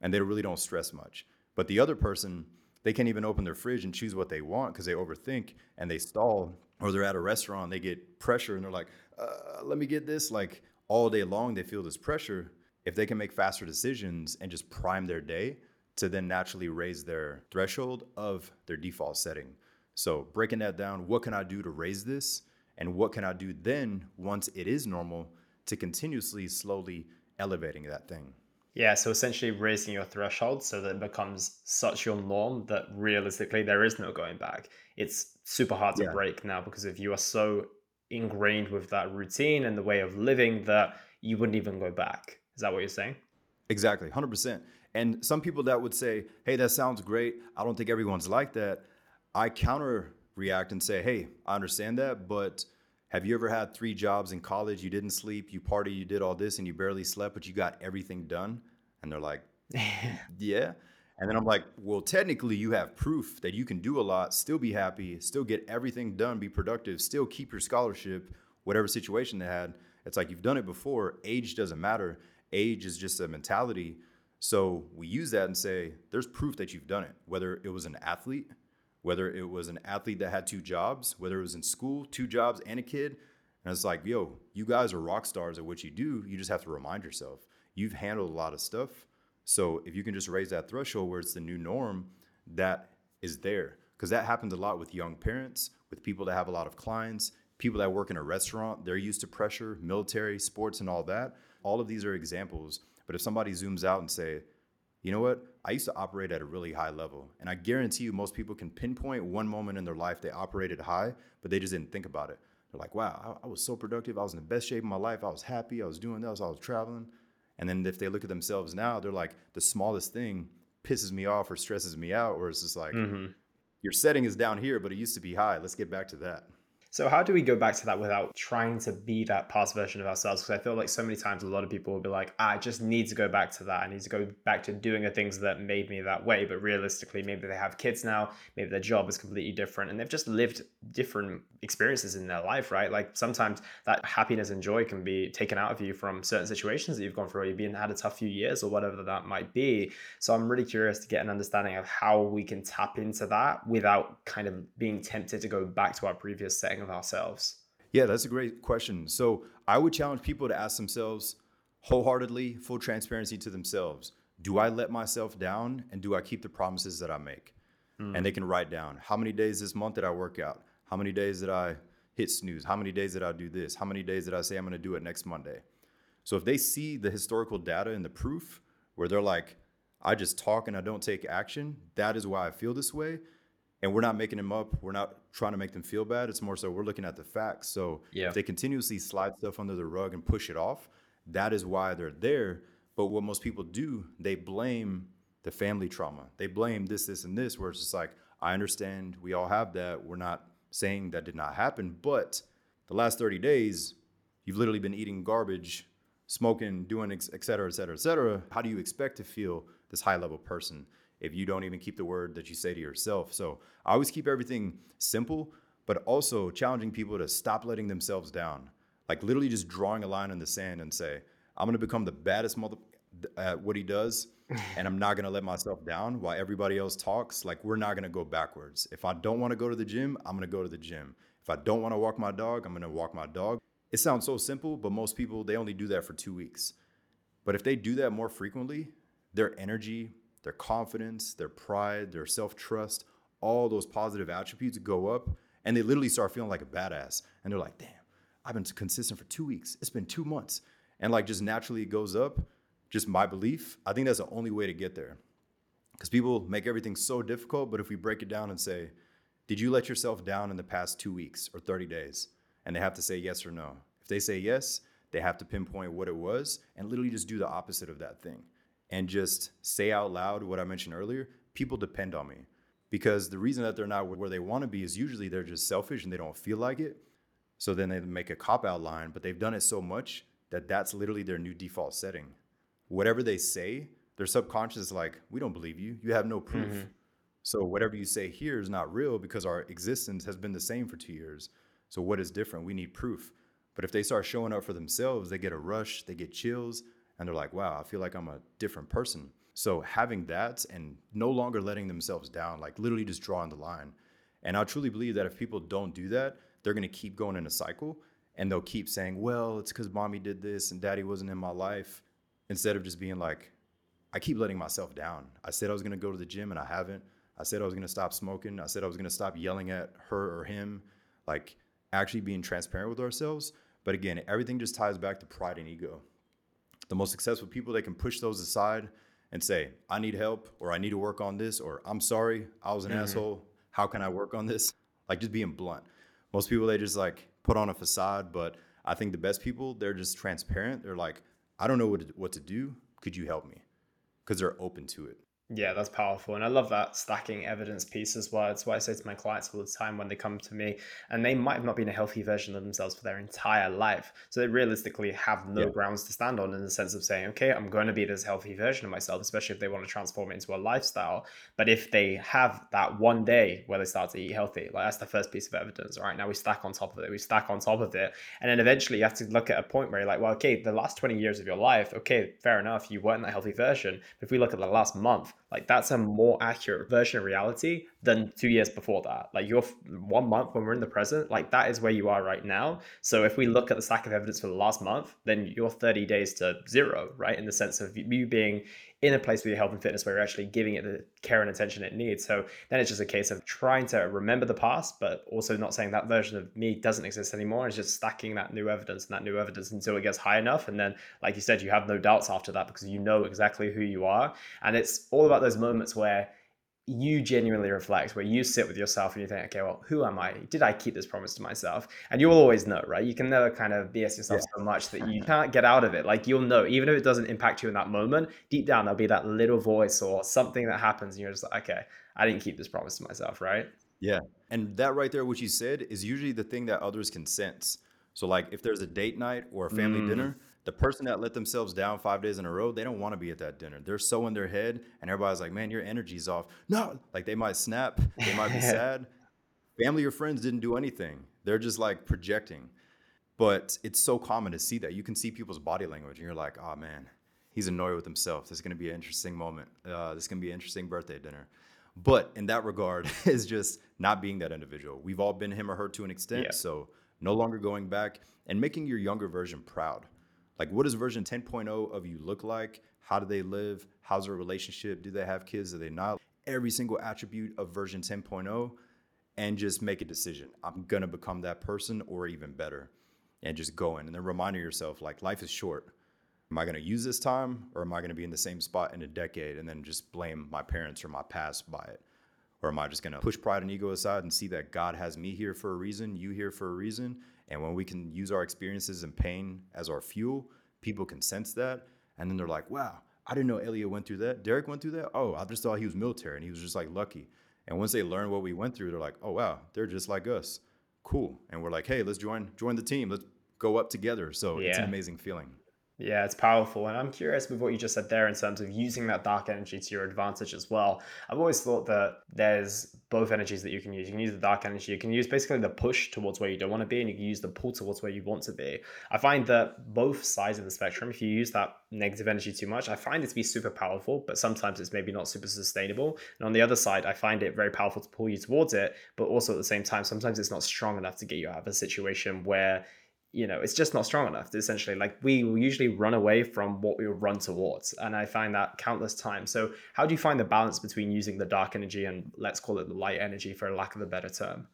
and they really don't stress much. But the other person, they can't even open their fridge and choose what they want because they overthink and they stall. Or they're at a restaurant, they get pressure and they're like, uh, let me get this. Like all day long, they feel this pressure. If they can make faster decisions and just prime their day to then naturally raise their threshold of their default setting. So, breaking that down, what can I do to raise this? And what can I do then once it is normal to continuously, slowly elevating that thing? Yeah, so essentially raising your threshold so that it becomes such your norm that realistically there is no going back. It's super hard to yeah. break now because if you are so ingrained with that routine and the way of living that you wouldn't even go back. Is that what you're saying? Exactly, 100%. And some people that would say, hey, that sounds great. I don't think everyone's like that. I counter react and say, hey, I understand that, but have you ever had three jobs in college? You didn't sleep, you party, you did all this, and you barely slept, but you got everything done? And they're like, yeah. And then I'm like, well, technically, you have proof that you can do a lot, still be happy, still get everything done, be productive, still keep your scholarship, whatever situation they had. It's like you've done it before. Age doesn't matter. Age is just a mentality. So we use that and say, there's proof that you've done it, whether it was an athlete, whether it was an athlete that had two jobs, whether it was in school, two jobs and a kid. And it's like, yo, you guys are rock stars at what you do. You just have to remind yourself you've handled a lot of stuff. So if you can just raise that threshold where it's the new norm, that is there. Because that happens a lot with young parents, with people that have a lot of clients, people that work in a restaurant, they're used to pressure, military, sports, and all that. All of these are examples. But if somebody zooms out and say, you know what? I used to operate at a really high level. And I guarantee you, most people can pinpoint one moment in their life they operated high, but they just didn't think about it. They're like, wow, I, I was so productive. I was in the best shape of my life. I was happy. I was doing this. I was traveling. And then if they look at themselves now, they're like, the smallest thing pisses me off or stresses me out, or it's just like, mm-hmm. your setting is down here, but it used to be high. Let's get back to that. So how do we go back to that without trying to be that past version of ourselves? Because I feel like so many times a lot of people will be like, ah, I just need to go back to that. I need to go back to doing the things that made me that way. But realistically, maybe they have kids now, maybe their job is completely different, and they've just lived different experiences in their life, right? Like sometimes that happiness and joy can be taken out of you from certain situations that you've gone through, or you've been had a tough few years or whatever that might be. So I'm really curious to get an understanding of how we can tap into that without kind of being tempted to go back to our previous setting of ourselves. Yeah, that's a great question. So I would challenge people to ask themselves wholeheartedly, full transparency to themselves. Do I let myself down and do I keep the promises that I make? Mm. And they can write down how many days this month did I work out? How many days did I hit snooze? How many days did I do this? How many days did I say I'm going to do it next Monday? So if they see the historical data and the proof where they're like, I just talk and I don't take action, that is why I feel this way and we're not making them up. We're not trying to make them feel bad. It's more so we're looking at the facts. So yeah. if they continuously slide stuff under the rug and push it off, that is why they're there. But what most people do, they blame the family trauma. They blame this, this, and this, where it's just like, I understand we all have that. We're not saying that did not happen, but the last 30 days, you've literally been eating garbage, smoking, doing et cetera, et cetera, et cetera. How do you expect to feel this high level person? If you don't even keep the word that you say to yourself. So I always keep everything simple, but also challenging people to stop letting themselves down. Like literally just drawing a line in the sand and say, I'm gonna become the baddest mother at uh, what he does, and I'm not gonna let myself down while everybody else talks. Like we're not gonna go backwards. If I don't wanna go to the gym, I'm gonna go to the gym. If I don't wanna walk my dog, I'm gonna walk my dog. It sounds so simple, but most people they only do that for two weeks. But if they do that more frequently, their energy, their confidence, their pride, their self trust, all those positive attributes go up and they literally start feeling like a badass. And they're like, damn, I've been consistent for two weeks. It's been two months. And like just naturally it goes up. Just my belief. I think that's the only way to get there. Because people make everything so difficult, but if we break it down and say, did you let yourself down in the past two weeks or 30 days? And they have to say yes or no. If they say yes, they have to pinpoint what it was and literally just do the opposite of that thing and just say out loud what I mentioned earlier. People depend on me because the reason that they're not where they want to be is usually they're just selfish and they don't feel like it. So then they make a cop out line, but they've done it so much that that's literally their new default setting. Whatever they say, their subconscious is like, we don't believe you. You have no proof. Mm-hmm. So whatever you say here is not real because our existence has been the same for two years. So what is different? We need proof. But if they start showing up for themselves, they get a rush, they get chills, and they're like, wow, I feel like I'm a different person. So having that and no longer letting themselves down, like literally just drawing the line. And I truly believe that if people don't do that, they're gonna keep going in a cycle and they'll keep saying, well, it's because mommy did this and daddy wasn't in my life, instead of just being like, I keep letting myself down. I said I was gonna go to the gym and I haven't. I said I was gonna stop smoking. I said I was gonna stop yelling at her or him. Like actually being transparent with ourselves. But again, everything just ties back to pride and ego. The most successful people, they can push those aside and say, I need help, or I need to work on this, or I'm sorry, I was an mm-hmm. asshole. How can I work on this? Like just being blunt. Most people, they just like put on a facade, but I think the best people, they're just transparent. They're like, I don't know what to, what to do. Could you help me? Because they're open to it. Yeah, that's powerful. And I love that stacking evidence piece as well. It's what I say to my clients all the time when they come to me and they might have not been a healthy version of themselves for their entire life. So they realistically have no yeah. grounds to stand on in the sense of saying, okay, I'm going to be this healthy version of myself, especially if they want to transform it into a lifestyle. But if they have that one day where they start to eat healthy, like that's the first piece of evidence. All right, now we stack on top of it, we stack on top of it. And then eventually you have to look at a point where you're like, well, okay, the last 20 years of your life, okay, fair enough, you weren't that healthy version. But if we look at the last month, like that's a more accurate version of reality than two years before that. Like you're one month when we're in the present, like that is where you are right now. So if we look at the stack of evidence for the last month, then you're 30 days to zero, right? In the sense of you being in a place with your health and fitness where you're actually giving it the care and attention it needs. So then it's just a case of trying to remember the past, but also not saying that version of me doesn't exist anymore. It's just stacking that new evidence and that new evidence until it gets high enough. And then, like you said, you have no doubts after that because you know exactly who you are. And it's all about those moments where you genuinely reflect, where you sit with yourself and you think, okay, well, who am I? Did I keep this promise to myself? And you'll always know, right? You can never kind of BS yourself yeah. so much that you can't get out of it. Like you'll know, even if it doesn't impact you in that moment, deep down there'll be that little voice or something that happens, and you're just like, okay, I didn't keep this promise to myself, right? Yeah. And that right there, what you said, is usually the thing that others can sense. So, like, if there's a date night or a family mm. dinner, the person that let themselves down five days in a row, they don't want to be at that dinner. They're so in their head, and everybody's like, "Man, your energy's off." No, like they might snap, they might be sad. Family or friends didn't do anything. They're just like projecting. But it's so common to see that. You can see people's body language, and you're like, "Oh man, he's annoyed with himself. This is going to be an interesting moment. Uh, this is going to be an interesting birthday dinner." But in that regard, is just not being that individual. We've all been him or her to an extent, yeah. so no longer going back and making your younger version proud like, what does version 10.0 of you look like? How do they live? How's their relationship? Do they have kids? Do they not? Every single attribute of version 10.0 and just make a decision. I'm going to become that person or even better and just go in and then reminding yourself like life is short. Am I going to use this time or am I going to be in the same spot in a decade and then just blame my parents or my past by it? Or am I just going to push pride and ego aside and see that God has me here for a reason, you here for a reason, and when we can use our experiences and pain as our fuel, people can sense that. And then they're like, wow, I didn't know Elliot went through that. Derick went through that. Oh, I just thought he was military and he was just like lucky. And once they learn what we went through, they're like, oh wow, they're just like us. Cool. And we're like, hey, let's join join the team. Let's go up together. So yeah. it's an amazing feeling. Yeah, it's powerful. And I'm curious with what you just said there in terms of using that dark energy to your advantage as well. I've always thought that there's both energies that you can use. You can use the dark energy, you can use basically the push towards where you don't want to be, and you can use the pull towards where you want to be. I find that both sides of the spectrum, if you use that negative energy too much, I find it to be super powerful, but sometimes it's maybe not super sustainable. And on the other side, I find it very powerful to pull you towards it, but also at the same time, sometimes it's not strong enough to get you out of a situation where you know it's just not strong enough essentially. Like we will usually run away from what we will run towards and i find that countless times. So how do you find the balance between using the dark energy and let's call it the light energy for lack of a better term?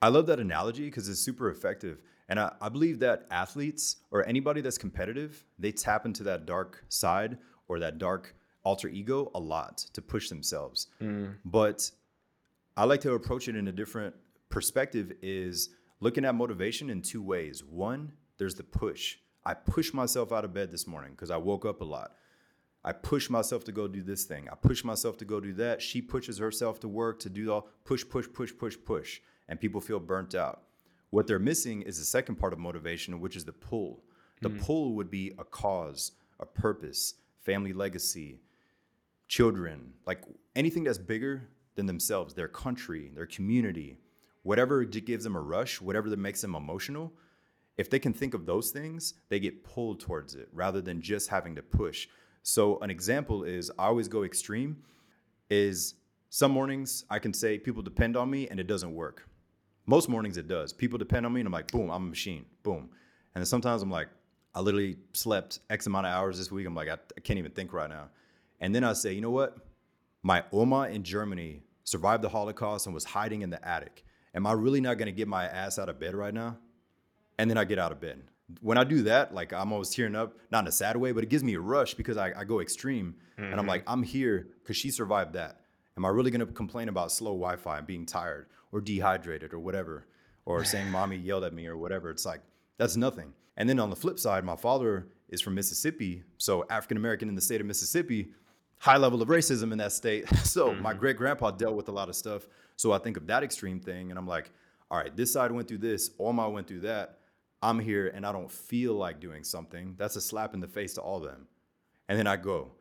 I love that analogy because it's super effective and I, I believe that athletes or anybody that's competitive they tap into that dark side or that dark alter ego a lot to push themselves. Mm. But I like to approach it in a different perspective is looking at motivation in two ways. One, there's the push. I pushed myself out of bed this morning because I woke up a lot. I push myself to go do this thing. I push myself to go do that. She pushes herself to work to do all push, push, push, push, push. And people feel burnt out. What they're missing is the second part of motivation, which is the pull. The mm-hmm. pull would be a cause, a purpose, family legacy, children, like anything that's bigger than themselves, their country, their community, whatever gives them a rush, whatever that makes them emotional. If they can think of those things, they get pulled towards it rather than just having to push. So, an example is I always go extreme, is some mornings I can say people depend on me and it doesn't work. Most mornings it does. People depend on me and I'm like, boom, I'm a machine, boom. And then sometimes I'm like, I literally slept X amount of hours this week. I'm like, I, I can't even think right now. And then I say, you know what? My Oma in Germany survived the Holocaust and was hiding in the attic. Am I really not going to get my ass out of bed right now? And then I get out of bed. When I do that, like I'm always tearing up, not in a sad way, but it gives me a rush because I, I go extreme. And I'm mm-hmm. like, I'm here because she survived that. Am I really going to complain about slow Wi Fi and being tired or dehydrated or whatever? Or saying mommy yelled at me or whatever? It's like, that's nothing. And then on the flip side, my father is from Mississippi. So African American in the state of Mississippi, high level of racism in that state. So my mm-hmm. great grandpa dealt with a lot of stuff. So I think of that extreme thing and I'm like, all right, this side went through this, Oma went through that. I'm here and I don't feel like doing something. That's a slap in the face to all of them. And then I go.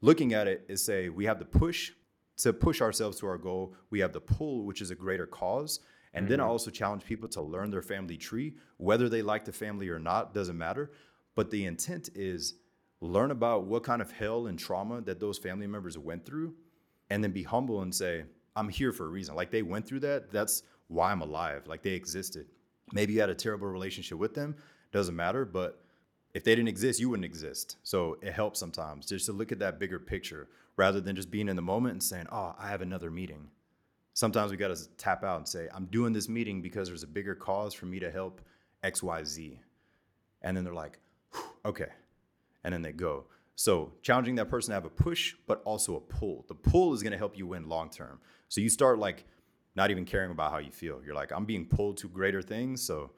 Looking at it is say we have the push to push ourselves to our goal. We have the pull, which is a greater cause. And then I mm-hmm. also challenge people to learn their family tree, whether they like the family or not, doesn't matter. But the intent is learn about what kind of hell and trauma that those family members went through, and then be humble and say, I'm here for a reason. Like they went through that. That's why I'm alive. Like they existed. Maybe you had a terrible relationship with them, doesn't matter. But if they didn't exist, you wouldn't exist. So it helps sometimes just to look at that bigger picture rather than just being in the moment and saying, oh, I have another meeting sometimes we got to tap out and say, I'm doing this meeting because there's a bigger cause for me to help XYZ. And then they're like, okay. And then they go. So challenging that person to have a push, but also a pull. The pull is going to help you win long term. So you start like not even caring about how you feel. You're like, I'm being pulled to greater things. So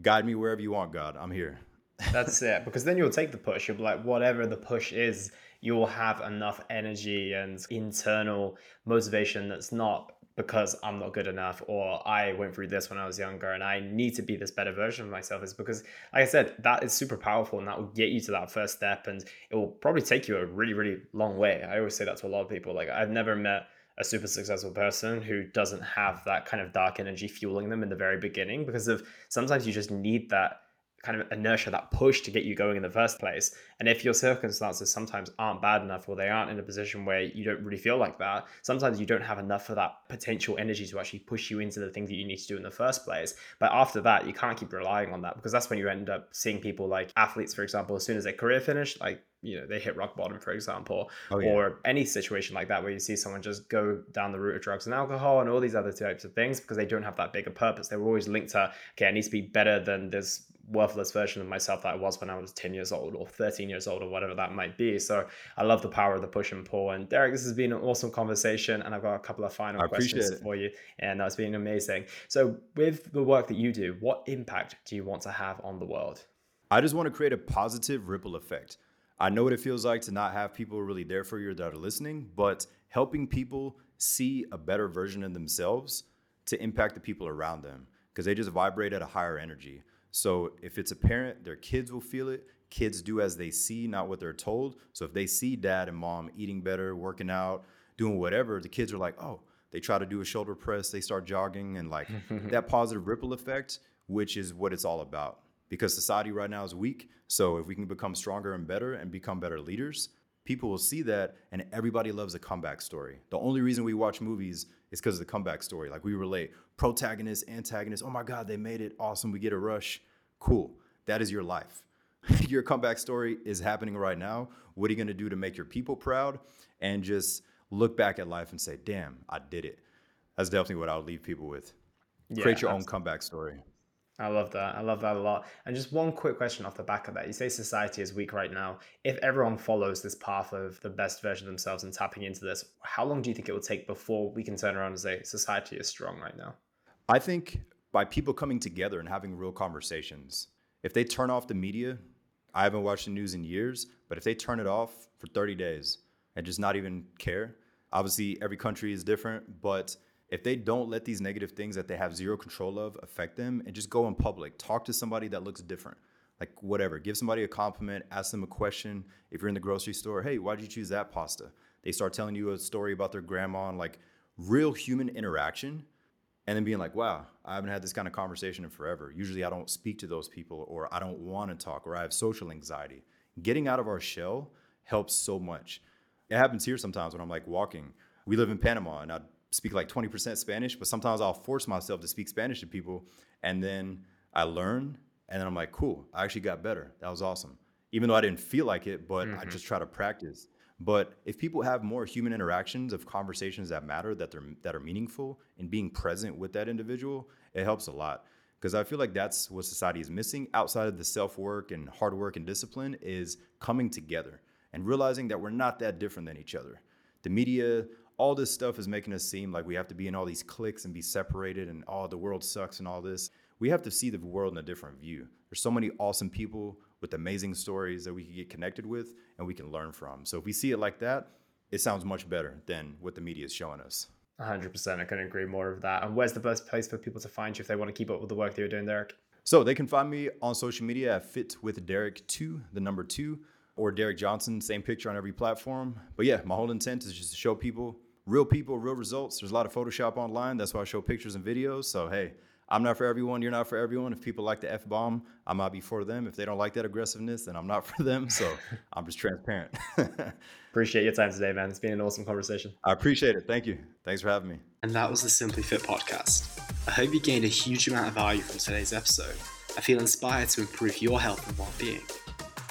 guide me wherever you want, God. I'm here. That's it. Because then you'll take the push. You'll be like, whatever the push is, you'll have enough energy and internal motivation that's not because I'm not good enough or I went through this when I was younger and I need to be this better version of myself is because like I said that is super powerful and that will get you to that first step and it will probably take you a really really long way. I always say that to a lot of people like I've never met a super successful person who doesn't have that kind of dark energy fueling them in the very beginning because of sometimes you just need that kind of inertia, that push to get you going in the first place. And if your circumstances sometimes aren't bad enough or they aren't in a position where you don't really feel like that, sometimes you don't have enough of that potential energy to actually push you into the things that you need to do in the first place. But after that, you can't keep relying on that because that's when you end up seeing people like athletes, for example, as soon as their career finished, like you know they hit rock bottom for example Oh, yeah. or any situation like that where you see someone just go down the route of drugs and alcohol and all these other types of things because they don't have that bigger purpose they were always linked to okay i need to be better than this worthless version of myself that i was when i was 10 years old or 13 years old or whatever that might be so i love the power of the push and pull and Derick this has been an awesome conversation and i've got a couple of final questions it. for you and that's been amazing so with the work that you do what impact do you want to have on the world I just want to create a positive ripple effect. I know what it feels like to not have people really there for you that are listening, but helping people see a better version of themselves to impact the people around them because they just vibrate at a higher energy. So if it's a parent, their kids will feel it. Kids do as they see, not what they're told. So if they see dad and mom eating better, working out, doing whatever, the kids are like, oh, they try to do a shoulder press, they start jogging, and like that positive ripple effect, which is what it's all about because society right now is weak. So if we can become stronger and better and become better leaders, people will see that and everybody loves a comeback story. The only reason we watch movies is because of the comeback story. Like we relate protagonist, antagonist. Oh my God, they made it. Awesome. We get a rush. Cool. That is your life. your comeback story is happening right now. What are you going to do to make your people proud? And just look back at life and say, damn, I did it. That's definitely what I would leave people with. Yeah, Create your own comeback story. I love that. I love that a lot. And just one quick question off the back of that. You say society is weak right now. If everyone follows this path of the best version of themselves and tapping into this, how long do you think it will take before we can turn around and say society is strong right now? I think by people coming together and having real conversations. If they turn off the media, I haven't watched the news in years, but if they turn it off for 30 days and just not even care, obviously every country is different, but if they don't let these negative things that they have zero control of affect them and just go in public, talk to somebody that looks different. Like whatever, give somebody a compliment, ask them a question. If you're in the grocery store, hey, why'd you choose that pasta? They start telling you a story about their grandma and like real human interaction and then being like, wow, I haven't had this kind of conversation in forever. Usually I don't speak to those people or I don't want to talk or I have social anxiety. Getting out of our shell helps so much. It happens here sometimes when I'm like walking. We live in Panama and I speak like 20% Spanish, but sometimes I'll force myself to speak Spanish to people and then I learn and then I'm like, cool, I actually got better. That was awesome. Even though I didn't feel like it, but mm-hmm. I just try to practice. But if people have more human interactions of conversations that matter, that they're that are meaningful, and being present with that individual, it helps a lot. Because I feel like that's what society is missing outside of the self work and hard work and discipline is coming together and realizing that we're not that different than each other. The media, all this stuff is making us seem like we have to be in all these cliques and be separated and all oh, the world sucks and all this. We have to see the world in a different view. There's so many awesome people with amazing stories that we can get connected with and we can learn from. So if we see it like that, it sounds much better than what the media is showing us. 100%. I couldn't agree more of that. And where's the best place for people to find you if they want to keep up with the work that you're doing, Derick? So they can find me on social media at Fit with Derick 2, the number 2, or Derick Johnson, same picture on every platform. But yeah, my whole intent is just to show people real people, real results. There's a lot of Photoshop online. That's why I show pictures and videos. So hey, I'm not for everyone. You're not for everyone. If people like the F bomb, I might be for them. If they don't like that aggressiveness, then I'm not for them. So I'm just transparent. appreciate your time today, man. It's been an awesome conversation. I appreciate it. Thank you. Thanks for having me. And that was the Simply Fit podcast. I hope you gained a huge amount of value from today's episode. I feel inspired to improve your health and well being.